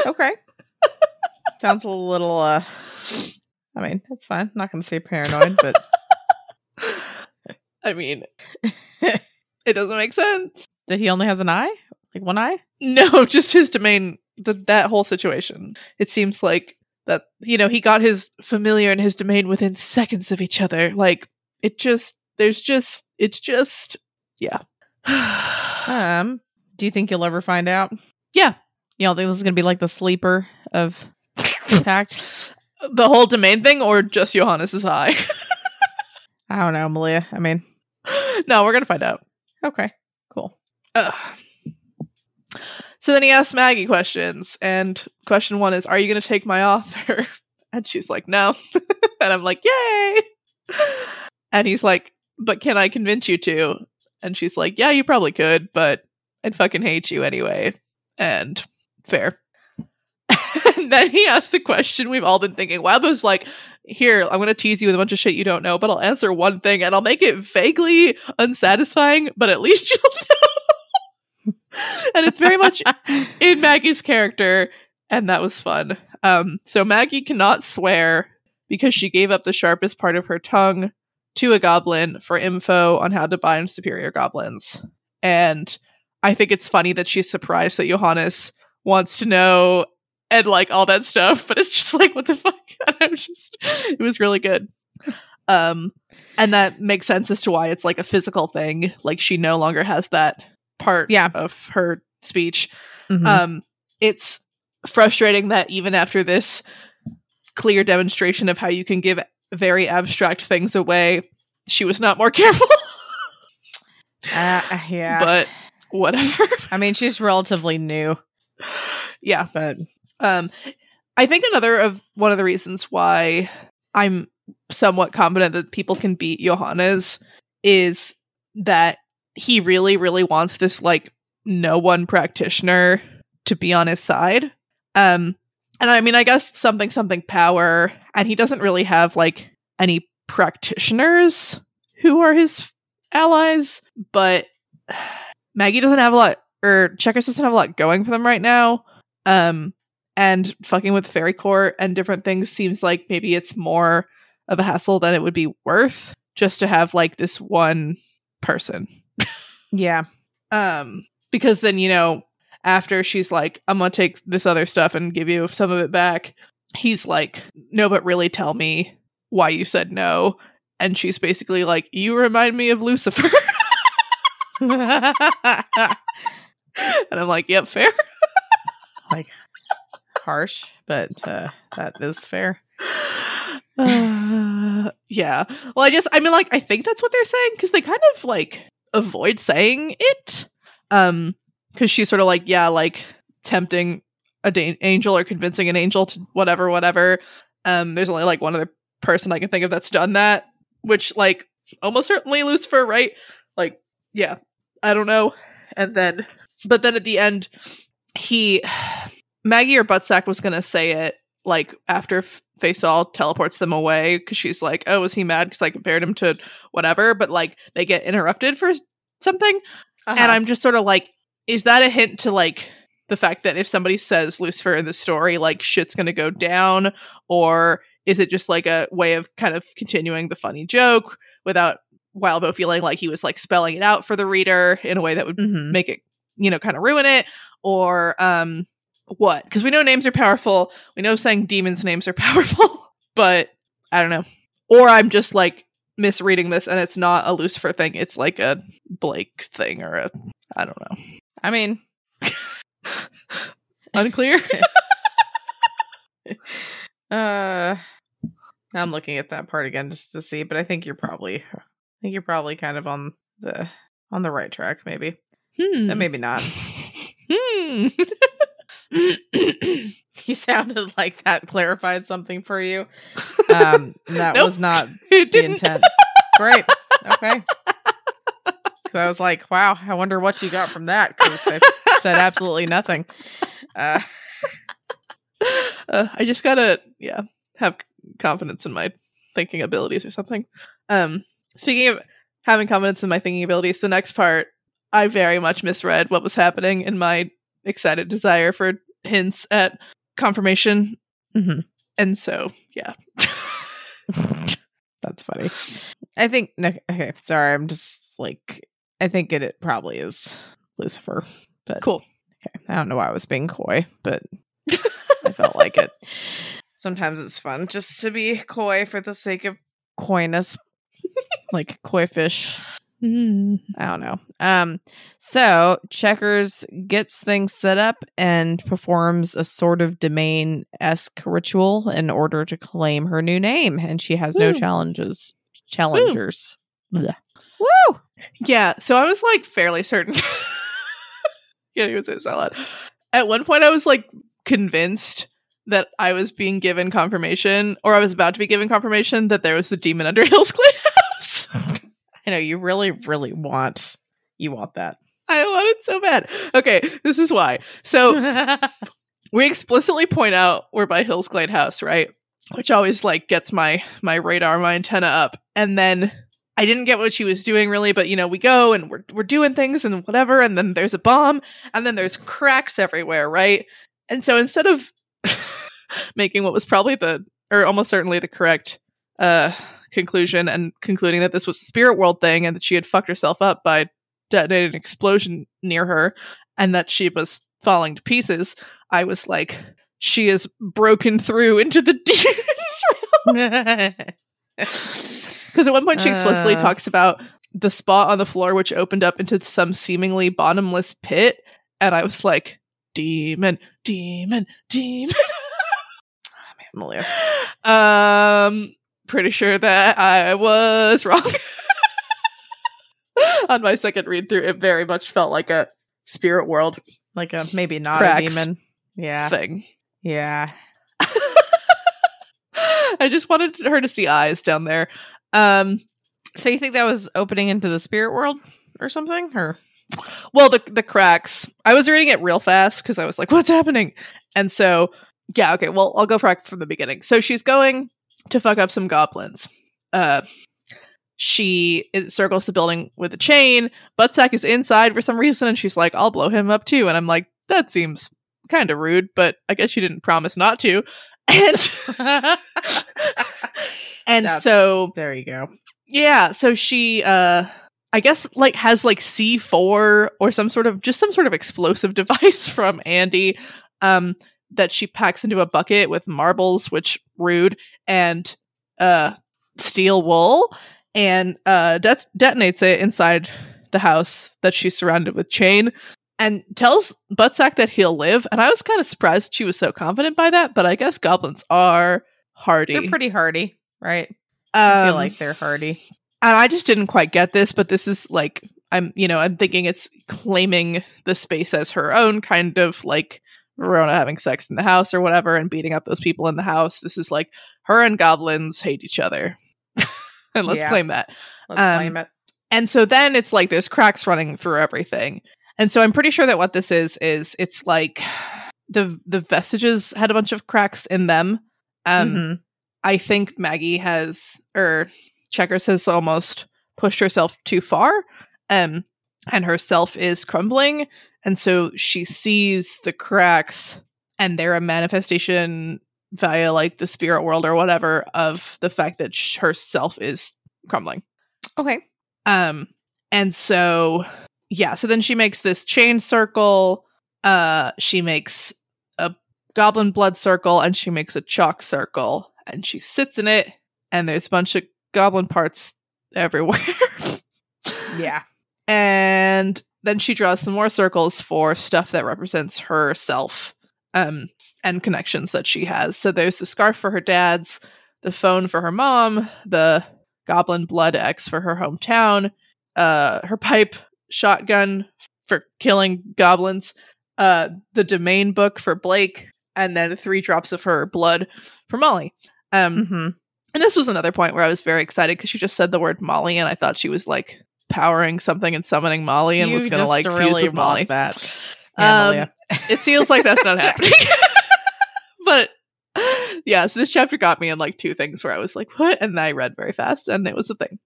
Okay. Sounds a little uh I mean, it's fine. not gonna say paranoid, but I mean it doesn't make sense. that he only has an eye? Like one eye? No, [LAUGHS] just his domain. The, that whole situation. It seems like that you know he got his familiar and his domain within seconds of each other. Like it just there's just it's just yeah. [SIGHS] Um, do you think you'll ever find out? Yeah. You don't think this is gonna be like the sleeper of [LAUGHS] Pact? the whole domain thing, or just Johannes's eye. [LAUGHS] I don't know, Malia. I mean, no, we're gonna find out. Okay, cool. Ugh. So then he asks Maggie questions, and question one is, "Are you going to take my author?" [LAUGHS] And she's like, "No," [LAUGHS] and I'm like, "Yay!" And he's like, "But can I convince you to?" And she's like, "Yeah, you probably could, but I'd fucking hate you anyway." And fair. [LAUGHS] and then he asked the question we've all been thinking. Wildbow's like, "Here, I'm going to tease you with a bunch of shit you don't know, but I'll answer one thing, and I'll make it vaguely unsatisfying, but at least [LAUGHS] you'll know." and it's very much [LAUGHS] in Maggie's character, and that was fun. Um, so Maggie cannot swear because she gave up the sharpest part of her tongue to a goblin for info on how to bind superior goblins. And I think it's funny that she's surprised that Johannes wants to know and like all that stuff, but it's just like what the fuck? [LAUGHS] I'm just it was really good. Um and that makes sense as to why it's like a physical thing. Like she no longer has that part Yeah. of her speech. Mhm. Um, it's frustrating that even after this clear demonstration of how you can give very abstract things away, she was not more [LAUGHS] careful. Uh, yeah. but whatever. I mean, she's relatively new, yeah. but Um, I think another of one of the reasons why I'm somewhat confident that people can beat Johannes is that he really, really wants this like no one practitioner to be on his side. Um, and I mean, I guess something something power, and he doesn't really have like any practitioners who are his allies, but [SIGHS] Maggie doesn't have a lot, or Checkers doesn't have a lot going for them right now. Um, and fucking with fairy court and different things seems like maybe it's more of a hassle than it would be worth just to have like this one person. Yeah. um because then you know after she's like i'm gonna take this other stuff and give you some of it back he's like no but really tell me why you said no. And she's basically like you remind me of lucifer. [LAUGHS] [LAUGHS] And i'm like yep fair. Like harsh, but uh, that is fair. [SIGHS] Uh, yeah. Well, I just, I mean, like, I think that's what they're saying because they kind of like avoid saying it. Um, because she's sort of like, yeah, like tempting a da- angel or convincing an angel to whatever, whatever. Um, there's only like one other person I can think of that's done that, which, like, almost certainly Lucifer, right? Like, yeah, I don't know. And then, but then at the end, he, Maggie or Buttsack was gonna say it like after Faisal teleports them away because she's like, "Oh, was he mad because I compared him to whatever?" But like they get interrupted for something, and I'm just sort of like, is that a hint to like the fact that if somebody says Lucifer in the story, like shit's gonna go down, or is it just like a way of kind of continuing the funny joke without Wildbow feeling like he was like spelling it out for the reader in a way that would Mhm. make it you know kind of ruin it or um what? Because we know names are powerful. We know saying demons names are [LAUGHS] powerful but i don't know. Or i'm just like misreading this and it's not a lucifer thing. It's like a blake thing or a i don't know. I mean, [LAUGHS] unclear? [LAUGHS] Uh, I'm looking at that part again just to see, but I think you're probably, I think you're probably kind of on the on the right track, maybe, hmm. but maybe not. hmm. [LAUGHS] he sounded like that clarified something for you. Um, that Nope. was not [LAUGHS] the intent. Great. Okay. I was like, wow, I wonder what you got from that because I said absolutely nothing. Uh, [LAUGHS] uh, I just gotta, yeah, have confidence in my thinking abilities or something. Um, speaking of having confidence in my thinking abilities, the next part, I very much misread what was happening in my excited desire for hints at confirmation, mhm. and so yeah. [LAUGHS] That's funny. I think, okay, sorry. I'm just like, I think it, it probably is Lucifer, but cool. okay. I don't know why I was being coy, but I felt [LAUGHS] like it. Sometimes it's fun just to be coy for the sake of coyness, like koi fish. I don't know. Um, so Checkers gets things set up and performs a sort of domain esque ritual in order to claim her new name, and she has no challenges. Challengers. Woo! Yeah, so I was like fairly certain. Can't even say out loud. At one point, I was like convinced that I was being given confirmation, or I was about to be given confirmation that there was a demon under [LAUGHS] Hill's House. I know you really, really want you want that. I want it so bad. Okay, this is why. So [LAUGHS] we explicitly point out we're by Hillsglade House, right? Which always like gets my my radar, my antenna up. And then I didn't get what she was doing really, but you know, we go and we're we're doing things and whatever, and then there's a bomb, and then there's cracks everywhere, right? And so instead of [LAUGHS] making what was probably the or almost certainly the correct uh conclusion and concluding that this was a spirit world thing and that she had fucked herself up by detonating an explosion near her and that she was falling to pieces, I was like, she is broken through into the [LAUGHS] demons Because [LAUGHS] at one point she explicitly Uh. talks about the spot on the floor which opened up into some seemingly bottomless pit, and I was like, demon, demon, demon. Malia. [LAUGHS] Um, pretty sure that I was wrong. [LAUGHS] On my second read through, it very much felt like a spirit world Like a maybe not a demon. Yeah. thing. Yeah. [LAUGHS] I just wanted her to see eyes down there. Um, So you think that was opening into the spirit world or something? Or well, the the cracks. I was reading it real fast because I was like, "What's happening?" And so, yeah, okay. Well, I'll go back from the beginning. So she's going to fuck up some goblins. Uh, she circles the building with a chain. Buttsack is inside for some reason, and she's like, "I'll blow him up too." And I'm like, "That seems kind of rude, but I guess you didn't promise not to." [LAUGHS] And [LAUGHS] and That's- so there you go. yeah, so she uh I guess like has like C4 or some sort of just some sort of explosive [LAUGHS] device from Andy um that she packs into a bucket with marbles which rude and uh steel wool and uh det- detonates it inside the house that she's surrounded with chain and tells Buttsack that he'll live and I was kind of surprised she was so confident by that but I guess goblins are hardy. They're pretty hardy, right? I feel Um, like they're hardy. and I just didn't quite get this, but this is like I'm, you know, I'm thinking it's claiming the space as her own, kind of like Verona having sex in the house or whatever, and beating up those people in the house. This is like her and goblins hate each other, [LAUGHS] and let's Yeah. claim that. Let's um, claim it. And so then it's like there's cracks running through everything, and so I'm pretty sure that what this is is it's like the the vestiges had a bunch of cracks in them. Um, Mhm. I think Maggie has, or Checkers has almost pushed herself too far, um, and herself is crumbling, and so she sees the cracks, and they're a manifestation via like the spirit world or whatever of the fact that sh- herself is crumbling. Okay. Um, and so yeah, so then she makes this chain circle. Uh, she makes a goblin blood circle, and she makes a chalk circle, and she sits in it, and there's a bunch of goblin parts everywhere. [LAUGHS] Yeah. and then she draws some more circles for stuff that represents herself um and connections that she has. So there's the scarf for her dad's the phone for her mom the goblin blood x for her hometown uh her pipe shotgun for killing goblins uh the domain book for blake and then three drops of her blood for molly. Um hmm and this was another point where I was very excited because she just said the word Molly, and I thought she was like powering something and summoning Molly, and you was gonna just like fuse really with Molly. that. [LAUGHS] Um, It feels like that's not [LAUGHS] happening, [LAUGHS] but yeah. So this chapter got me in like two things where I was like, "What?" and I read very fast, and it was a thing.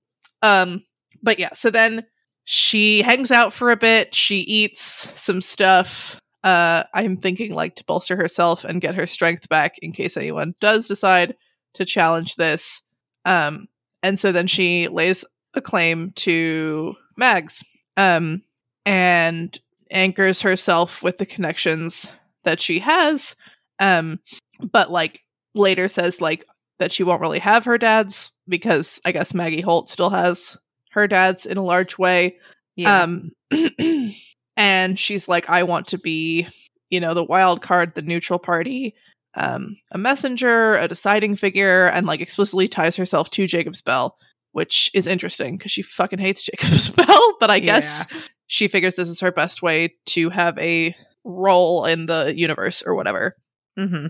Um, but yeah. So then she hangs out for a bit. She eats some stuff. Uh, I'm thinking like to bolster herself and get her strength back in case anyone does decide to challenge this. Um, and so then she lays a claim to Mags, um, and anchors herself with the connections that she has. Um, but like later says like that she won't really have her dad's because I guess Maggie Holt still has her dad's in a large way. Yeah. Um, [CLEARS THROAT] and she's like, I want to be, you know, the wild card, the neutral party, um, a messenger, a deciding figure, and like explicitly ties herself to Jacob's Bell, which is interesting because she fucking hates Jacob's Bell. [LAUGHS] But I guess she figures this is her best way to have a role in the universe or whatever. hmm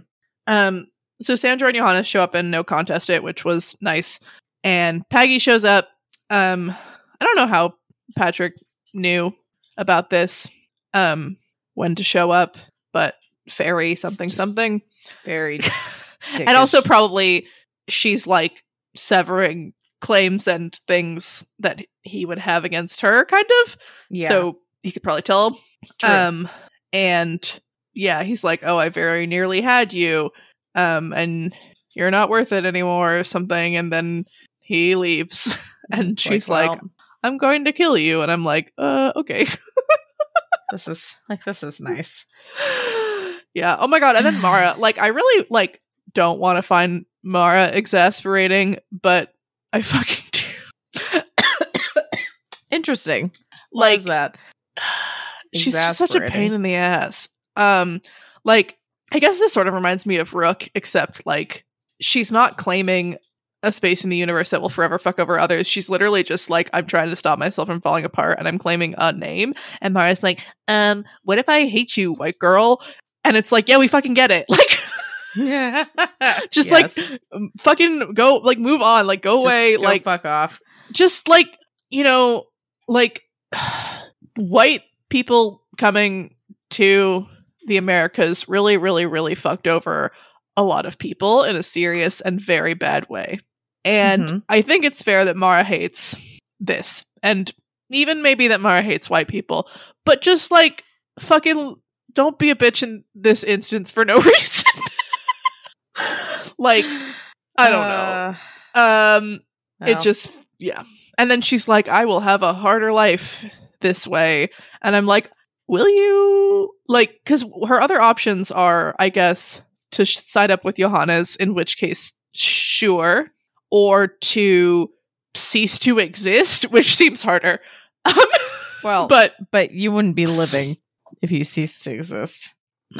Um, so Sandra and Johannes show up and no contest it, which was nice. And Peggy shows up. Um, I don't know how Patrick knew about this, um, when to show up, but fairy something Just something. Very. [LAUGHS] and also probably she's like severing claims and things that he would have against her, kind of. yeah. So he could probably tell. True. Um, and yeah, he's like, "Oh, I very nearly had you, um, and you're not worth it anymore," or something. And then he leaves, [LAUGHS] and she's like, well, "I'm going to kill you," and I'm like, "Uh, okay." this is like this is nice. [LAUGHS] yeah. Oh my god. And then Mara, [SIGHS] like, I really like don't want to find Mara exasperating, but I fucking do. [COUGHS] Interesting. Like [SIGHS] is that? she's just such a pain in the ass. Um, like I guess this sort of reminds me of Rook, except like she's not claiming a space in the universe that will forever fuck over others. She's literally just like, I'm trying to stop myself from falling apart and I'm claiming a name. And Mara's like, um, what if I hate you, white girl? And it's like, yeah, we fucking get it. [LAUGHS] Like Yeah. [LAUGHS] just like um, fucking go like move on, like go away, like fuck off. just like you know like [SIGHS] white people coming to the americas really really really fucked over a lot of people in a serious and very bad way and Mhm. i think it's fair that mara hates this and even maybe that mara hates white people but just like fucking don't be a bitch in this instance for no [LAUGHS] reason like i don't know. Uh, um well, it just yeah. And then she's like i will have a harder life this way. And i'm like will you? Like because her other options are i guess to sh- side up with johannes in which case sure or to cease to exist [LAUGHS] which seems harder. Um, well, but but but you wouldn't be living if you ceased to exist. [SIGHS]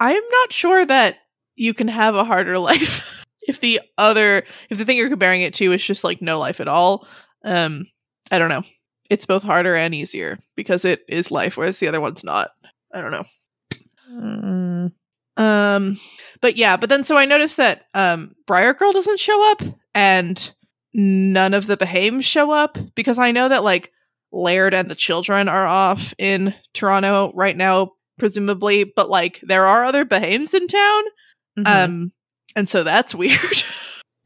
i am not sure that you can have a harder [LAUGHS] life if the other if the thing you're comparing it to is just like no life at all. Um i don't know. It's both harder and easier because it is life whereas the other one's not. I don't know. Mm, um but yeah but then so i noticed that um briar girl doesn't show up and none of the behaims show up because i know that like laird and the children are off in toronto right now presumably but like there are other behaims in town mhm. um and so that's [LAUGHS] weird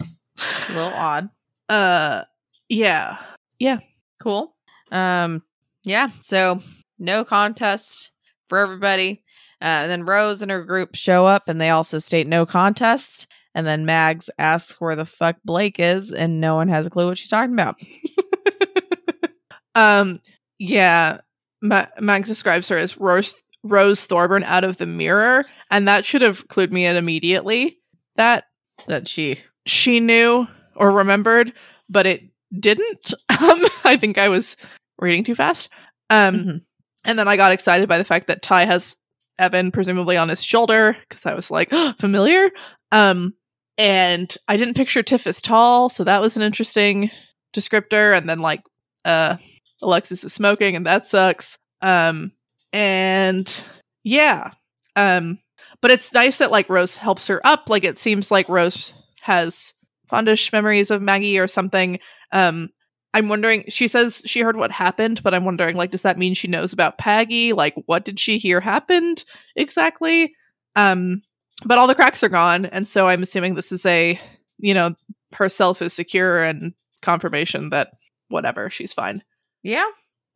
a little odd. uh yeah yeah, Cool. Um, yeah. So no contest for everybody. Uh, and then Rose and her group show up, and they also state no contest. And then Mags asks where the fuck Blake is, and no one has a clue what she's talking about. [LAUGHS] um yeah Ma- Mags describes her as rose rose thorburn out of the mirror and that should have clued me in immediately that That she. she knew or remembered but it didn't [LAUGHS] um i think i was reading too fast um Mhm. and then i got excited by the fact that ty has evan presumably on his shoulder because i was like [GASPS] familiar um and i didn't picture tiff as tall so that was an interesting descriptor and then like uh alexis is smoking and that sucks um and yeah um but it's nice that like rose helps her up. Like it seems like rose has fondish memories of maggie or something. Um i'm wondering she says she heard what happened but i'm wondering like does that mean she knows about paggy like what did she hear happened exactly? Um but all the cracks are gone and so i'm assuming this is a you know herself is secure and confirmation that whatever she's fine. Yeah.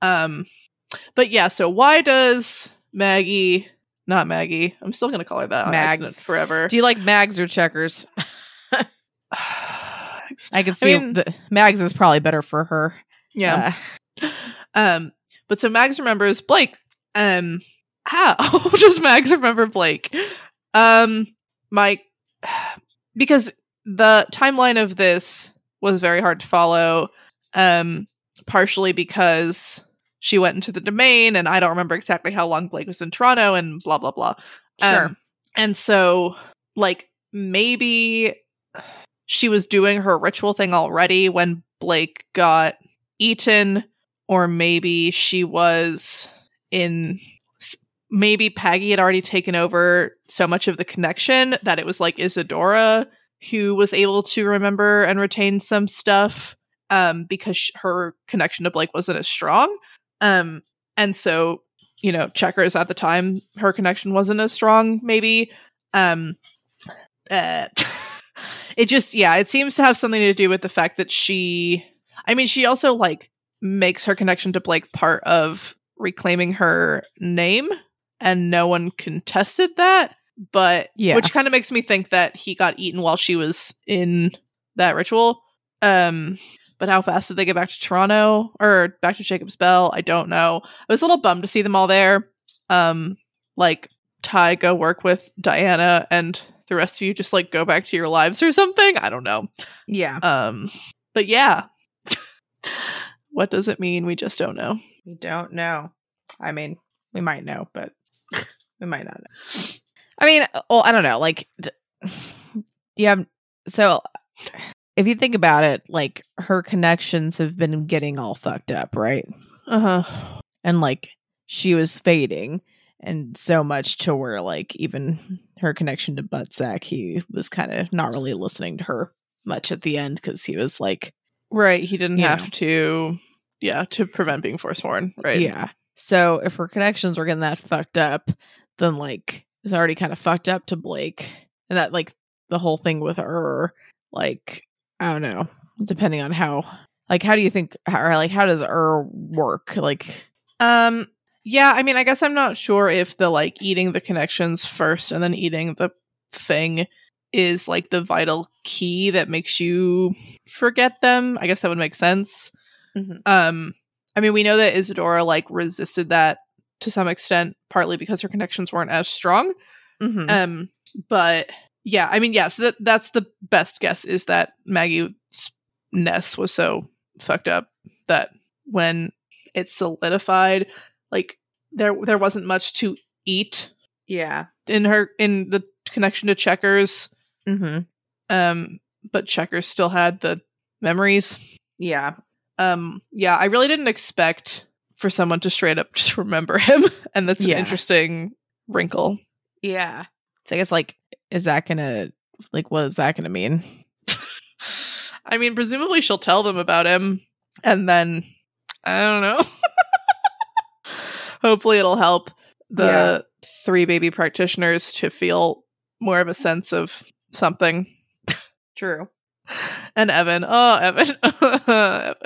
um but yeah so why does maggie not maggie i'm still gonna call her that Mags. forever Do you like Mags or checkers? [LAUGHS] [SIGHS] I can I see mean- the Mags is probably better for her. yeah Uh, [LAUGHS] um but so mags remembers blake um how [LAUGHS] does mags remember blake um my [SIGHS] because the timeline of this was very hard to follow um partially because she went into the domain and i don't remember exactly how long blake was in toronto and blah blah blah Sure. Um, and so like maybe she was doing her ritual thing already when blake got eaten or maybe she was in maybe Paggy had already taken over so much of the connection that it was like Isadora who was able to remember and retain some stuff um because sh- her connection to Blake wasn't as strong um and so you know checkers at the time her connection wasn't as strong maybe um uh, [LAUGHS] it just yeah it seems to have something to do with the fact that she I mean, she also like makes her connection to Blake part of reclaiming her name, and no one contested that. But Yeah. which kind of makes me think that he got eaten while she was in that ritual. Um, but how fast did they get back to Toronto or back to Jacob's Bell? I don't know. I was a little bummed to see them all there. Um, like Ty go work with Diana, and the rest of you just like go back to your lives or something. I don't know. yeah. Um, but yeah. [LAUGHS] what does it mean? We just don't know. We don't know. I mean, we might know, but we might not know. I mean, well, I don't know. Like, d- [SIGHS] you have so if you think about it, like her connections have been getting all fucked up, right? Uh huh. And like she was fading, and so much to where like even her connection to Buttsack, he was kind of not really listening to her much at the end because he was like, Right. He didn't have know. to. Yeah, to prevent being forsworn. Right. Yeah. So if her connections were getting that fucked up, then like it's already kind of fucked up to Blake. And that like the whole thing with her, like, I don't know, depending on how like how do you think how, or like how does her work? Like Um. Yeah. I mean, I guess I'm not sure if the like eating the connections first and then eating the thing is like the vital key that makes you forget them. I guess that would make sense. Mhm. Um. I mean, we know that Isadora like resisted that to some extent, partly because her connections weren't as strong. mhm. Um, but yeah, I mean, yeah. So that that's the best guess is that Maggie's nest was so fucked up that when it solidified, like there there wasn't much to eat yeah. in her in the connection to Checkers. Mhm. Um, but Checkers still had the memories. Yeah. Um, yeah, I really didn't expect for someone to straight up [LAUGHS] just remember him, and that's an Yeah. interesting wrinkle. Yeah. So I guess like is that gonna like what is that gonna mean? I mean, presumably she'll tell them about him, and then I don't know. [LAUGHS] Hopefully, it'll help the Yeah. three baby practitioners to feel more of a sense of something. True. And Evan, oh Evan, [LAUGHS]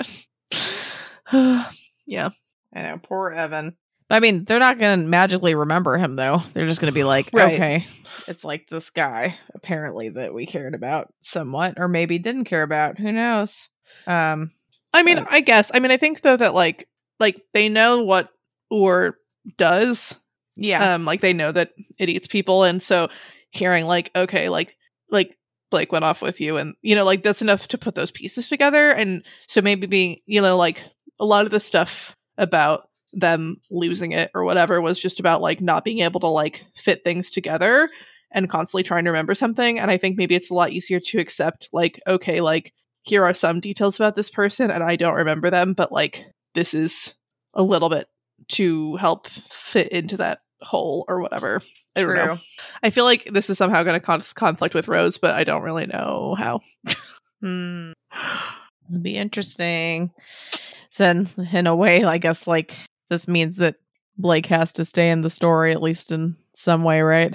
Evan. [SIGHS] yeah, I know, poor Evan. I mean, they're not going to magically remember him, though. They're just going to be like, Right. okay, it's like this guy, apparently, that we cared about somewhat, or maybe didn't care about. Who knows? Um, I mean, But- I guess. I mean, I think though that like like they know what Ur does. yeah. Um, like they know that it eats people, and so hearing like, okay, like like Blake went off with you, and you know, like that's enough to put those pieces together. And so maybe being, you know, like a lot of the stuff about them losing it or whatever was just about like not being able to like fit things together and constantly trying to remember something. And I think maybe it's a lot easier to accept like, okay, like here are some details about this person and I don't remember them, but like this is a little bit to help fit into that hole or whatever. I don't know. True. I feel like this is somehow going to con- conflict with Rose, but I don't really know how. Hmm. It'll be interesting. So, in a way, I guess like this means that Blake has to stay in the story at least in some way, right?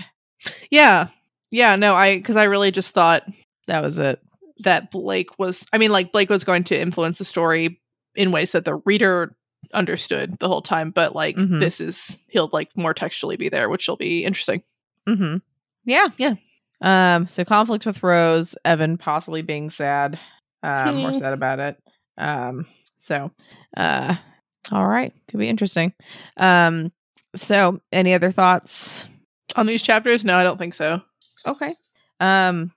yeah. Yeah, no, I because I really just thought That was it. that Blake was I mean like Blake was going to influence the story in ways that the reader understood the whole time, but like Mhm. this is he'll like more textually be there, which will be interesting. Mm-hmm. Yeah. Yeah. Um. So conflict with Rose, Evan possibly being sad, um, or Hmm. [LAUGHS] sad about it. Um. So, uh, all right, could be interesting. Um. So, any other thoughts? On these chapters? No, I don't think so. Okay. Um.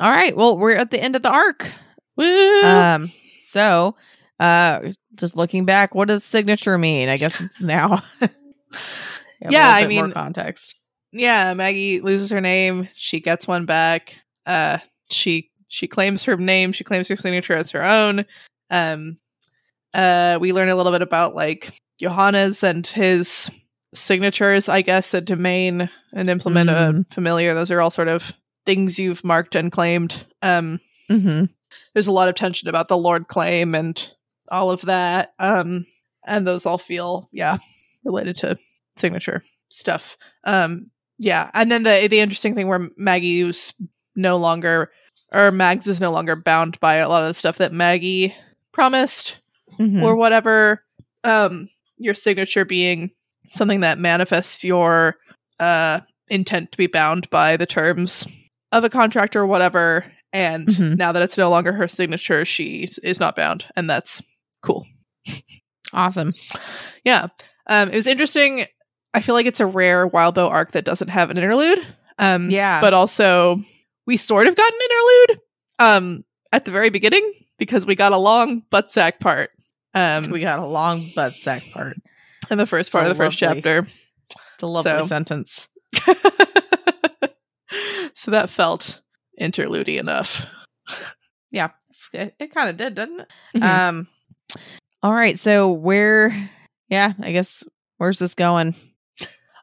All right. Well, we're at the end of the arc. Woo! Um. So, uh, just looking back, what does signature mean? I guess [LAUGHS] now. Yeah, I mean- context. yeah, Maggie loses her name. She gets one back. Uh, she she claims her name. She claims her signature as her own. Um, uh, we learn a little bit about like Johannes and his signatures. I guess a domain, an implement, Mhm. a familiar. Those are all sort of things you've marked and claimed. Um, Mm-hmm. there's a lot of tension about the Lord claim and all of that. Um, and those all feel, yeah, related to signature stuff. Um, yeah, and then the the interesting thing where Maggie's no longer, or Mags is no longer bound by a lot of the stuff that Maggie promised Mm-hmm. or whatever. Um, your signature being something that manifests your uh intent to be bound by the terms of a contract or whatever. And Mhm. now that it's no longer her signature, she is not bound, and that's cool. awesome. Yeah. Um, it was interesting. I feel like it's a rare Wildbow arc that doesn't have an interlude. Um, Yeah. But also, we sort of got an interlude um, at the very beginning because we got a long butt sack part um, we got a long butt sack part. in the first part of the first chapter. It's a lovely So- sentence. [LAUGHS] so that felt interlude enough. Yeah, it, it kind of did, didn't it? Mhm. Um. All right, so where? Yeah, I guess where's this going?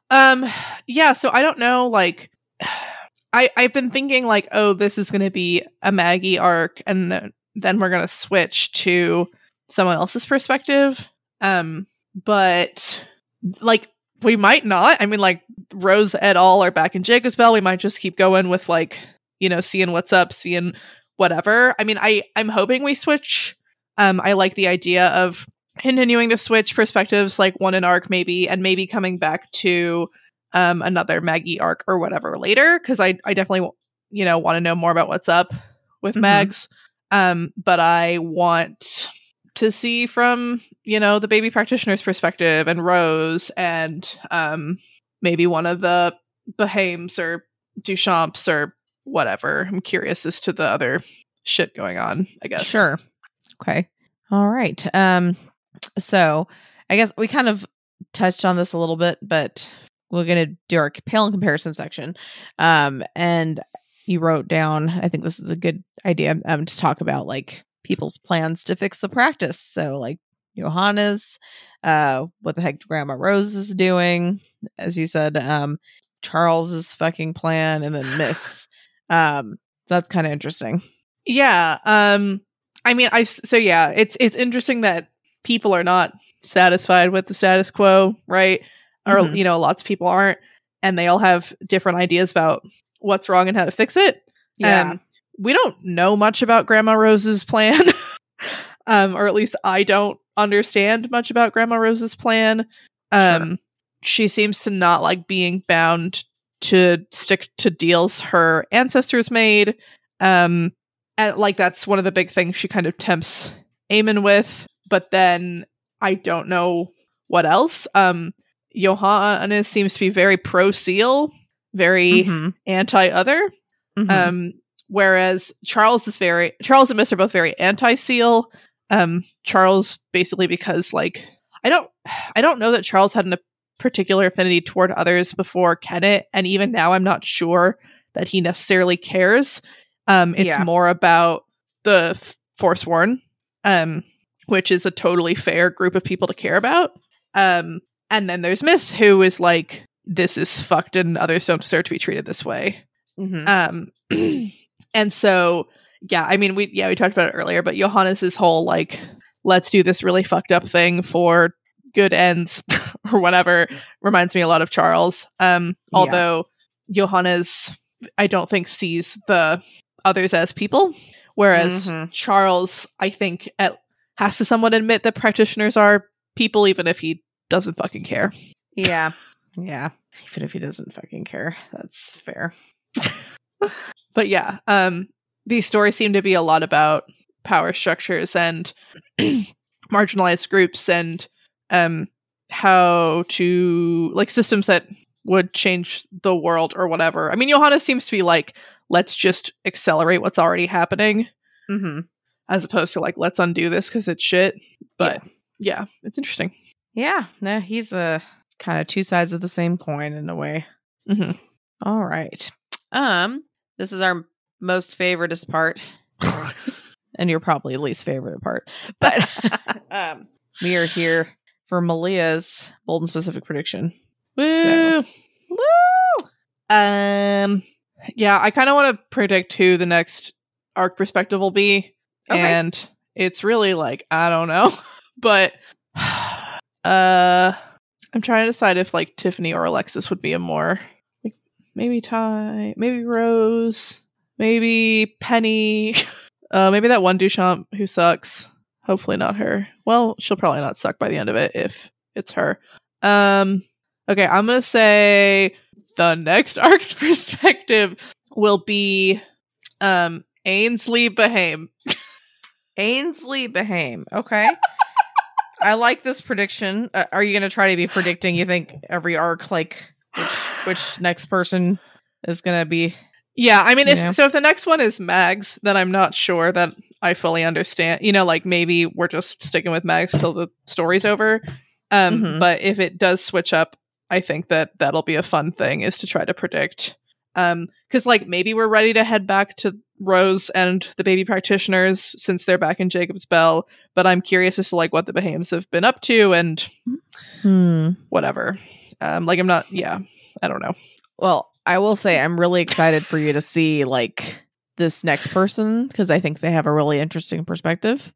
Um yeah, so I don't know like [SIGHS] I I've been thinking like oh this is going to be a Maggie arc and then we're going to switch to someone else's perspective. Um but like we might not. I mean like Rose et al are back in Jacob's Bell. We might just keep going with like you know seeing what's up, seeing whatever. I mean I I'm hoping we switch. Um I like the idea of continuing to switch perspectives like one an arc maybe and maybe coming back to um another maggie arc or whatever later because i i definitely you know want to know more about what's up with Mhm. mags um but i want to see from you know the baby practitioner's perspective and rose and um maybe one of the behaims or duchamps or whatever i'm curious as to the other shit going on i guess Sure. Okay. All right. Um. So I guess we kind of touched on this a little bit, but we're gonna do our pale in comparison section. Um. And you wrote down. I think this is a good idea. Um. To talk about like people's plans to fix the practice. So like Johannes, uh, what the heck Grandma Rose is doing, as you said. Um. Charles's fucking plan, and then Miss. [LAUGHS] um. That's kind of interesting. Yeah. Um I mean I so yeah, it's it's interesting that people are not satisfied with the status quo, right? Or Mhm. you know, lots of people aren't and they all have different ideas about what's wrong and how to fix it. Um we don't know much about Grandma Rose's plan. [LAUGHS] um or at least I don't understand much about Grandma Rose's plan. Um she seems to not like being bound to stick to deals her ancestors made. Um and like that's one of the big things she kind of tempts Eamon with, but then I don't know what else. Um Johannes seems to be very pro seal, very Mhm. anti other. Mhm. Um whereas Charles is very Charles and Miss are both very anti seal. Um Charles basically because like I don't I don't know that Charles had a particular affinity toward others before Kennet and even now I'm not sure that he necessarily cares. Um it's Yeah. more about the F- Forsworn um which is a totally fair group of people to care about. Um and then there's Miss who is like this is fucked and others don't deserve to be treated this way. Mhm. Um, [CLEARS THROAT] and so, yeah, I mean, we, yeah, we talked about it earlier, but Johannes's whole like, let's do this really fucked up thing for good ends [LAUGHS] or whatever reminds me a lot of Charles. Um, Yeah. although Johannes, I don't think sees the others as people, whereas Mhm. Charles, I think, at, has to somewhat admit that practitioners are people, even if he doesn't fucking care. Yeah. [LAUGHS] Yeah. Even if he doesn't fucking care. That's fair. [LAUGHS] but yeah um these stories seem to be a lot about power structures and [CLEARS THROAT] marginalized groups and um how to like systems that would change the world or whatever i mean johannes seems to be like let's just accelerate what's already happening Mm-hmm. as opposed to like let's undo this because it's shit but yeah. it's interesting Yeah. No, he's a kind of two sides of the same coin in a way. hmm All right. Um, this is our most favoriteest part, [LAUGHS] and you're probably least favorite part. But [LAUGHS] um, we are here for Malia's bold and specific prediction. Woo! Woo! Um, yeah, I kind of want to predict who the next arc perspective will be, Okay. and it's really like I don't know, [LAUGHS] but [SIGHS] uh, I'm trying to decide if like Tiffany or Alexis would be a more maybe Ty, maybe Rose, maybe Penny, [LAUGHS] uh, maybe that one Duchamp who sucks. Hopefully not her. Well, she'll probably not suck by the end of it if it's her. Um, okay, I'm gonna say the next [LAUGHS] arc's perspective will be um Ainsley Behaim. [LAUGHS] Ainsley Behaim. Okay. I like this prediction. Uh, are you going to try to be predicting? You think every arc, like which which next person is going to be? Yeah, I mean, if Yeah. so, if the next one is Mags, then I'm not sure that I fully understand. You know, like maybe we're just sticking with Mags till the story's over. Um, Mhm. but if it does switch up I think that that'll be a fun thing is to try to predict. Um, because like maybe we're ready to head back to Rose and the baby practitioners since they're back in Jacob's Bell, but I'm curious as to like what the Behaims have been up to and Hmm. whatever. Um, like I'm not, yeah, I don't know. Well, I will say I'm really excited for you to see like this next person because I think they have a really interesting perspective.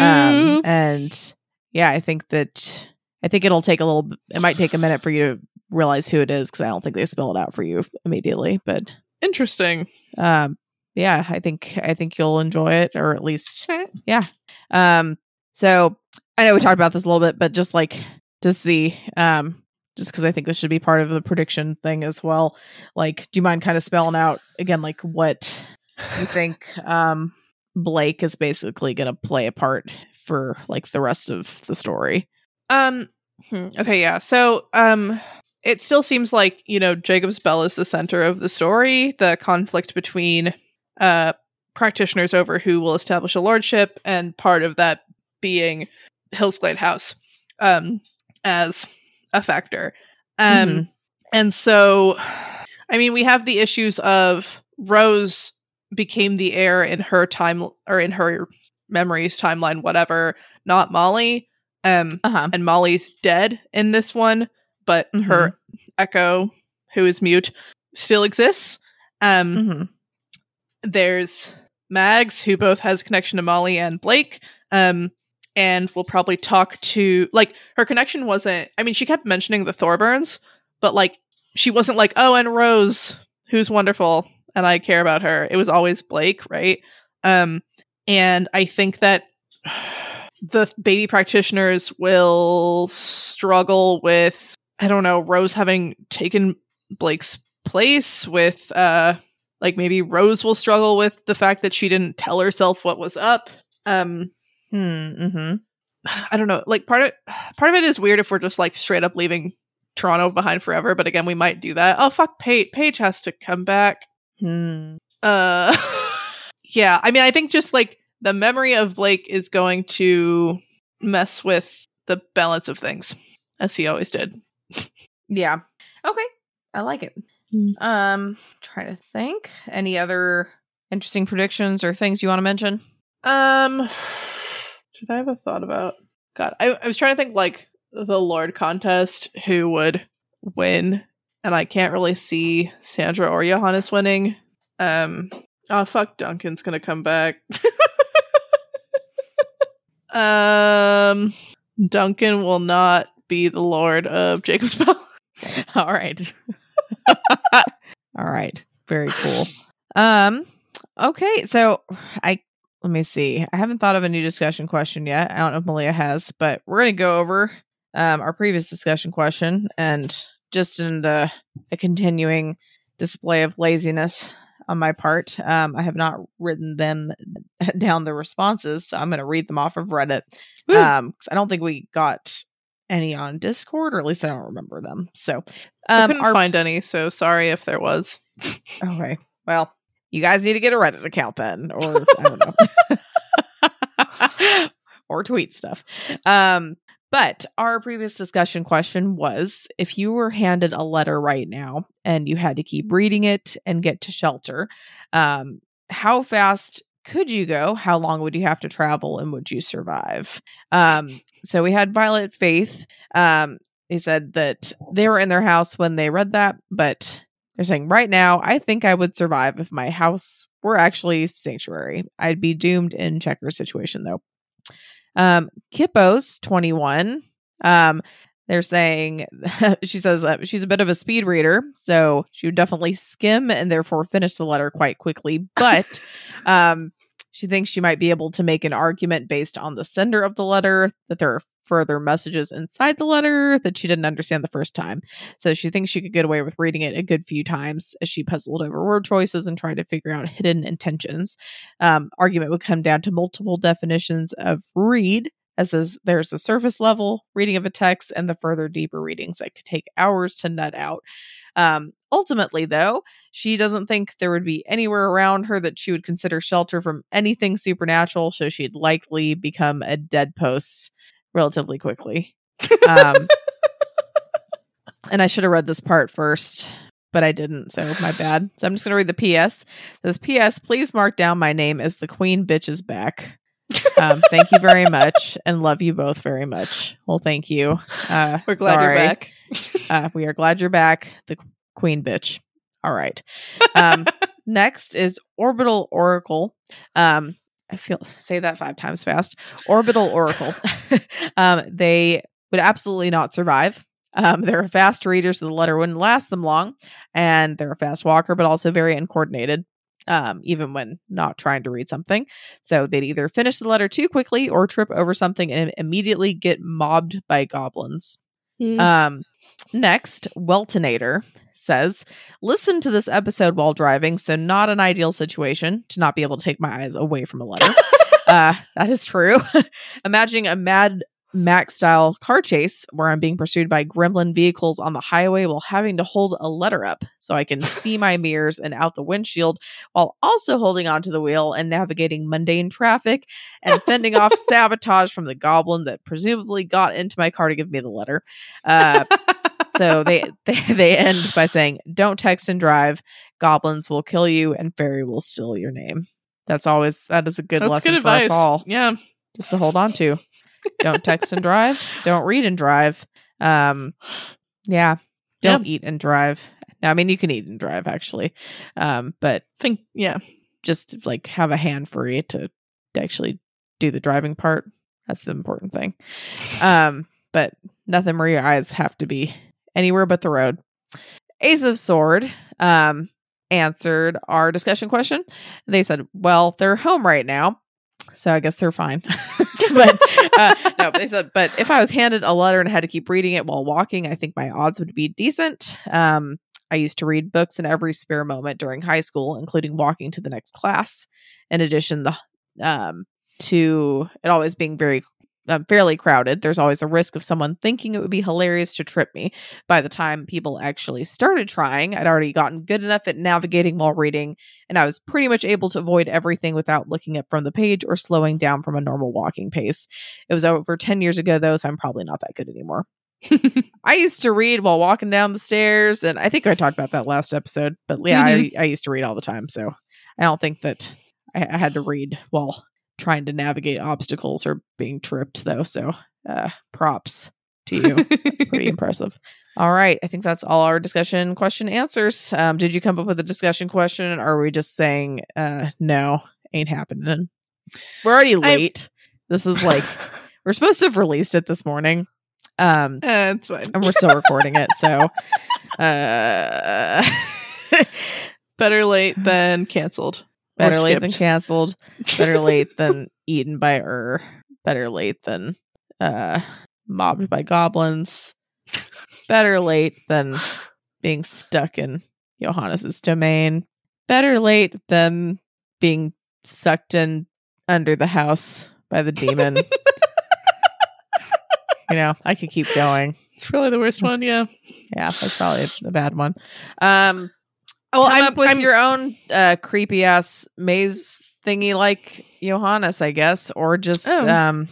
Um, and yeah, I think that I think it'll take a little. It might take a minute for you to realize who it is because I don't think they spell it out for you immediately. But Interesting. um, yeah, I think I think you'll enjoy it, or at least yeah. Um, so I know we talked about this a little bit, but just like to see, um, just because I think this should be part of the prediction thing as well. Like, do you mind kind of spelling out again, like what you [LAUGHS] think um Blake is basically going to play a part for like the rest of the story? Um. hmm, Okay. Yeah. So, um, it still seems like you know Jacob's Bell is the center of the story. The conflict between uh practitioners over who will establish a lordship, and part of that being Hillsglade House, um, as a factor. Um, Mhm. and so, I mean, we have the issues of Rose became the heir in her time or in her memories timeline, whatever, not Molly. Um, Uh huh. and Molly's dead in this one, but her echo, who is mute, still exists. Um, hmm there's Mags, who both has a connection to Molly and Blake. Um, and we'll probably talk to like her connection wasn't. I mean, she kept mentioning the Thorburns, but like she wasn't like, oh, and Rose, who's wonderful, and I care about her. It was always Blake, right? Um, and I think that [SIGHS] the baby practitioners will struggle with I don't know Rose having taken Blake's place with uh like maybe Rose will struggle with the fact that she didn't tell herself what was up. Um Mm-hmm. [SIGHS] I don't know. Like part of part of it is weird if we're just like straight up leaving Toronto behind forever, but again we might do that. Oh fuck Paige. Paige has to come back. Hmm. Uh [LAUGHS] yeah, I mean I think just like the memory of Blake is going to mess with the balance of things as he always did. Yeah. Okay. I like it. Mm. Um, trying to think. Any other interesting predictions or things you want to mention? Um should I have a thought about God, I, I was trying to think like the Lord contest who would win, and I can't really see Sandra or Johannes winning. Um oh fuck Duncan's gonna come back. [LAUGHS] um Duncan will not be the Lord of Jacob's [LAUGHS] Bell. All right. [LAUGHS] All right. Very cool. Um okay, so I let me see. I haven't thought of a new discussion question yet. I don't know if Malia has, but we're going to go over um our previous discussion question and just in a, a continuing display of laziness on my part. Um I have not written them [LAUGHS] down the responses, so I'm going to read them off of Reddit. Um I don't think we got any on Discord, or at least I don't remember them. So I um, couldn't our find any, so sorry if there was. [LAUGHS] Okay. Well, you guys need to get a Reddit account then, or I don't know, [LAUGHS] or tweet stuff. Um, but our previous discussion question was: if you were handed a letter right now and you had to keep reading it and get to shelter, um, how fast could you go? How long would you have to travel, and would you survive? Um, so we had Violet Faith. Um, they said that they were in their house when they read that, but they're saying right now, I think I would survive if my house were actually sanctuary. I'd be doomed in Checker's situation though. Um, Kippos twenty one. Um, they're saying [LAUGHS] she says uh, she's a bit of a speed reader, so she would definitely skim and therefore finish the letter quite quickly. But [LAUGHS] um, she thinks she might be able to make an argument based on the sender of the letter that there are further messages inside the letter that she didn't understand the first time. So she thinks she could get away with reading it a good few times as she puzzled over word choices and tried to figure out hidden intentions. Um, argument would come down to multiple definitions of read, as is, there's the surface level reading of a text and the further deeper readings that could take hours to nut out. Um, ultimately, though, she doesn't think there would be anywhere around her that she would consider shelter from anything supernatural, so she'd likely become a dead post relatively quickly. Um, [LAUGHS] and I should have read this part first, but I didn't, so my bad. So I'm just gonna read the PS. It says PS, please mark down my name as the Queen bitch is back. Um, thank you very much, and love you both very much. Well, thank you. Uh, We're glad sorry. you're back. Uh, we are glad you're back, the Queen bitch. All right. [LAUGHS] Um, next is Orbital Oracle. Um, I feel [LAUGHS] say that five times fast. Orbital Oracle. [LAUGHS] um, they would absolutely not survive. Um, they're fast readers, so the letter wouldn't last them long, and they're a fast walker, but also very uncoordinated. Um, even when not trying to read something. So they'd either finish the letter too quickly or trip over something and immediately get mobbed by goblins. Mm. Um, next, Weltonator says, listen to this episode while driving, so not an ideal situation to not be able to take my eyes away from a letter. [LAUGHS] uh, that is true. [LAUGHS] Imagining a Mad Max style car chase where I'm being pursued by gremlin vehicles on the highway while having to hold a letter up so I can see my [LAUGHS] mirrors and out the windshield while also holding onto the wheel and navigating mundane traffic and fending off [LAUGHS] sabotage from the goblin that presumably got into my car to give me the letter. Uh, so they, [LAUGHS] they they end by saying, "Don't text and drive. Goblins will kill you, and fairy will steal your name." That's always that is a good That's lesson good for advice. us all Yeah. just to hold on to. Don't text and drive. Don't read and drive. Um, yeah. Don't eat and drive. Now, I mean, you can eat and drive actually, um, but Think yeah. just like have a hand free to, to actually do the driving part. That's the important thing. Um, but nothing where your eyes have to be anywhere but the road. Ace of Sword um, answered our discussion question. They said, well, they're home right now. So I guess they're fine. [LAUGHS] but uh, no, they said, but if I was handed a letter and had to keep reading it while walking, I think my odds would be decent. Um, I used to read books in every spare moment during high school, including walking to the next class. In addition, the um, to it always being very uh, fairly crowded, there's always a risk of someone thinking it would be hilarious to trip me. By the time people actually started trying, I'd already gotten good enough at navigating while reading, and I was pretty much able to avoid everything without looking up from the page or slowing down from a normal walking pace. It was over 10 years ago, though, so I'm probably not that good anymore. [LAUGHS] I used to read while walking down the stairs, and I think I talked about that last episode, but yeah, I, I used to read all the time, so I don't think that I, I had to read while trying to navigate obstacles or being tripped, though. So uh, props to you. That's pretty [LAUGHS] impressive. All right. I think that's all our discussion question answers. Um, did you come up with a discussion question or are we just saying uh, no, ain't happening? We're already late. this is like, [LAUGHS] we're supposed to have released it this morning. Um, Eh, it's fine. and we're still recording it. So, [LAUGHS] uh, Better late than canceled. Better late than canceled. [LAUGHS] Better late than eaten by Ur. Better late than uh, mobbed by goblins. Better late than being stuck in Johannes's domain. Better late than being sucked in under the house by the demon. [LAUGHS] you know, I could keep going. It's probably the worst one. Yeah. Yeah, that's probably a bad one. Um, Well, come I'm up with I'm, your own uh, creepy ass maze thingy like Johannes, I guess, or just Oh. um,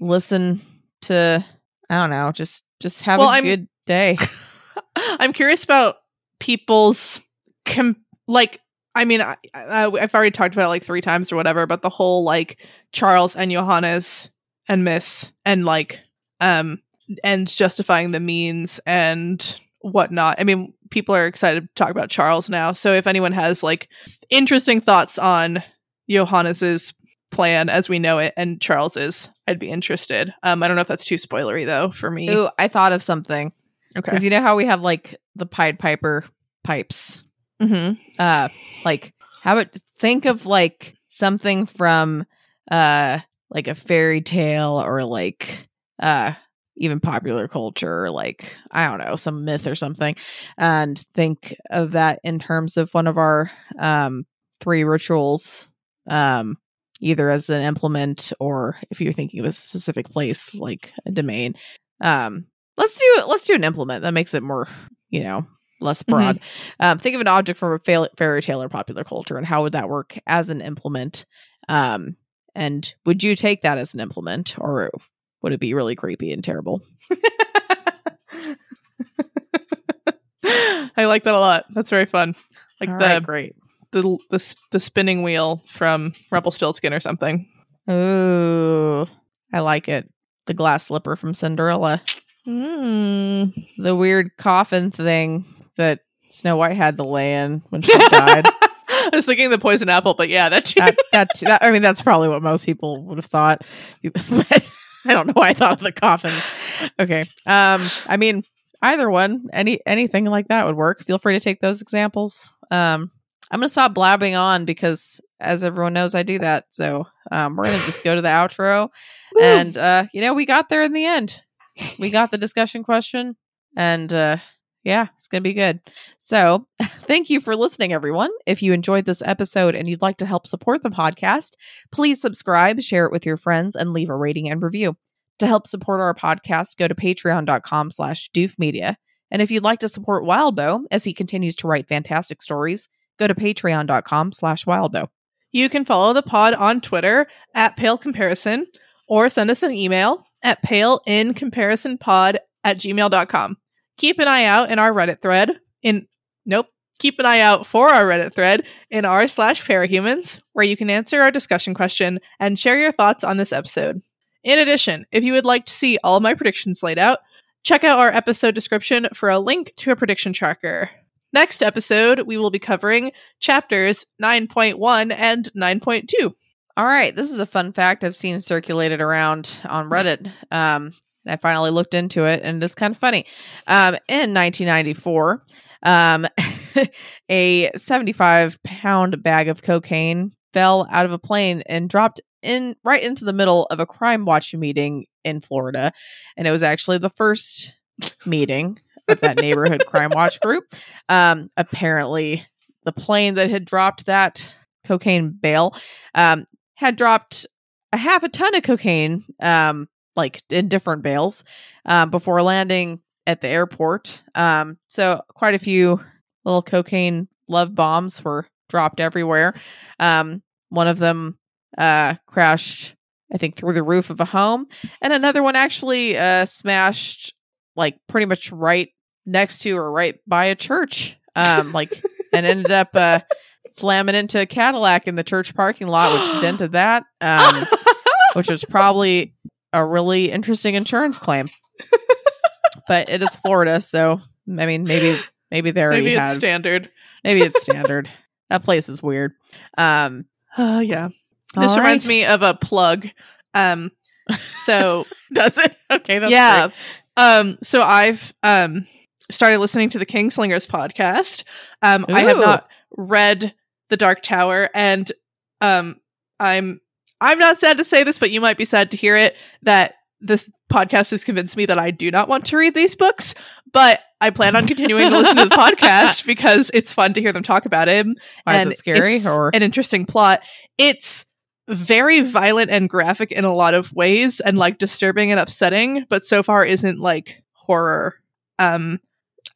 listen to I don't know, just just have Well, a I'm- good day. [LAUGHS] I'm curious about people's com- like. I mean, I, I, I've already talked about it like three times or whatever, but the whole like Charles and Johannes and Miss and like um and justifying the means and whatnot. I mean, people are excited to talk about Charles now. So if anyone has like interesting thoughts on Johannes's plan as we know it and Charles's, I'd be interested. Um, I don't know if that's too spoilery though for me. Ooh, I thought of something okay. because you know how we have like the Pied Piper pipes. hmm Uh, like how about think of like something from uh like a fairy tale or like uh even popular culture like i don't know some myth or something and think of that in terms of one of our um three rituals um either as an implement or if you're thinking of a specific place like a domain. Um let's do let's do an implement that makes it more you know less broad. Um, think of an object from a fa- fairy tale or popular culture and how would that work as an implement um, and would you take that as an implement or would it be really creepy and terrible [LAUGHS] I like that a lot. That's very fun. Like All the, right, great. the the the spinning wheel from Rumpelstiltskin or something. Ooh, I like it. The glass slipper from Cinderella. Mm. The weird coffin thing that Snow White had to lay in when she died. [LAUGHS] I was thinking the poison apple, but yeah, that too. that, that, that, I mean, that's probably what most people would have thought. [LAUGHS] But [LAUGHS] I don't know why I thought of the coffin. Okay. Um, I mean, either one, any anything like that would work. Feel free to take those examples. Um, I'm gonna stop blabbing on because, as everyone knows, I do that. So um, we're gonna just go to the outro, and uh, you know, we got there in the end. We got the discussion question, and uh, yeah, it's gonna be good. So [LAUGHS] thank you for listening, everyone. If you enjoyed this episode and you'd like to help support the podcast, please subscribe, share it with your friends, and leave a rating and review. To help support our podcast, go to patreon.com slash doofmedia. And if you'd like to support Wildbow as he continues to write fantastic stories, go to patreon.com slash wildbow. You can follow the pod on Twitter at Pale Comparison or send us an email at paleincomparisonpod at gmail.com. Keep an eye out in our Reddit thread in nope. Keep an eye out for our Reddit thread in r slash parahumans, where you can answer our discussion question and share your thoughts on this episode. In addition, if you would like to see all my predictions laid out, check out our episode description for a link to a prediction tracker. Next episode, we will be covering chapters 9.1 and 9.2. All right, this is a fun fact I've seen circulated around on Reddit. Um, and I finally looked into it, and it's kind of funny. Um, in 1994, um, [LAUGHS] a 75 pound bag of cocaine fell out of a plane and dropped in right into the middle of a crime watch meeting in Florida, and it was actually the first [LAUGHS] meeting of that neighborhood crime watch group. Um, apparently, the plane that had dropped that cocaine bale um, had dropped a half a ton of cocaine, um, like in different bales, um, before landing at the airport. Um, so quite a few little cocaine love bombs were dropped everywhere. Um, one of them uh, crashed, I think, through the roof of a home, and another one actually uh, smashed, like pretty much right next to or right by a church. Um, like and ended up uh, slamming into a Cadillac in the church parking lot, which dented that, um, which was probably a really interesting insurance claim. [LAUGHS] but it is Florida, so I mean, maybe maybe there Maybe it's had standard. maybe it's [LAUGHS] standard. that place is weird. Um, Oh, yeah. This reminds me of a plug. Um, so [LAUGHS] Does it? Okay, that's yeah. great. Um, so I've um started listening to the Kingslingers podcast. Um, I have not read The Dark Tower, and um, I'm I'm not sad to say this, but you might be sad to hear it that this podcast has convinced me that I do not want to read these books. But I plan on continuing to listen to the [LAUGHS] podcast because it's fun to hear them talk about him. Why and is it scary it's or an interesting plot. It's very violent and graphic in a lot of ways and like disturbing and upsetting, but so far isn't like horror. Um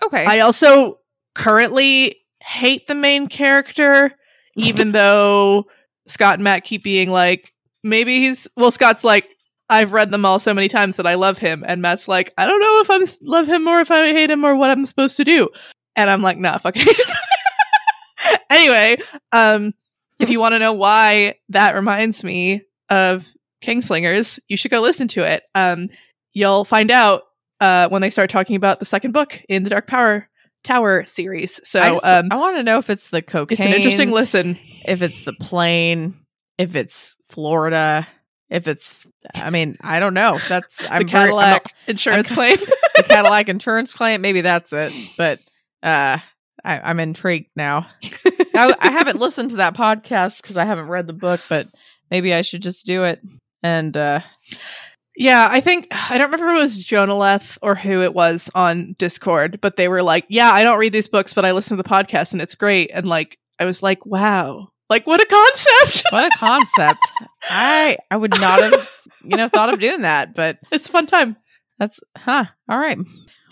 okay? I also currently hate the main character, even [LAUGHS] though Scott and Matt keep being like, maybe he's well, Scott's like, I've read them all so many times that I love him, and Matt's like, I don't know if I love him or if I hate him or what I'm supposed to do, and I'm like, nah, fuck him. [LAUGHS] anyway, um, if you want to know why that reminds me of Kingslingers, you should go listen to it. Um, you'll find out uh, when they start talking about the second book in the Dark Power Tower series. So I, um, I want to know if it's the cocaine. it's an interesting listen. if it's the plane, if it's Florida, if it's I mean, I don't know. That's [LAUGHS] I'm the very- I'm Cadillac not- insurance I'm- claim. [LAUGHS] the Cadillac insurance claim. Maybe that's it. But uh I, I'm intrigued now. I, I haven't [LAUGHS] listened to that podcast because I haven't read the book, but maybe I should just do it. And uh yeah, I think I don't remember if it was Jonaleth or who it was on Discord, but they were like, "Yeah, I don't read these books, but I listen to the podcast and it's great." And like, I was like, "Wow, like what a concept!" [LAUGHS] what a concept. I I would not have you know thought of doing that, but [LAUGHS] it's a fun time. That's huh. All right.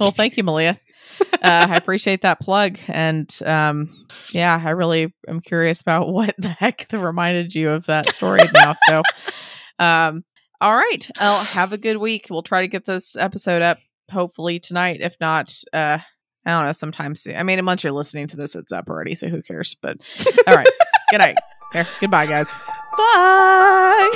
Well, thank you, Malia. Uh, I appreciate that plug, and um, yeah, I really am curious about what the heck that reminded you of that story now. So, um, all right. Well, have a good week. We'll try to get this episode up hopefully tonight. If not, uh, I don't know, sometime soon. I mean, once you're listening to this, it's up already, so who cares? But all right. [LAUGHS] good night. There. Goodbye, guys. Bye.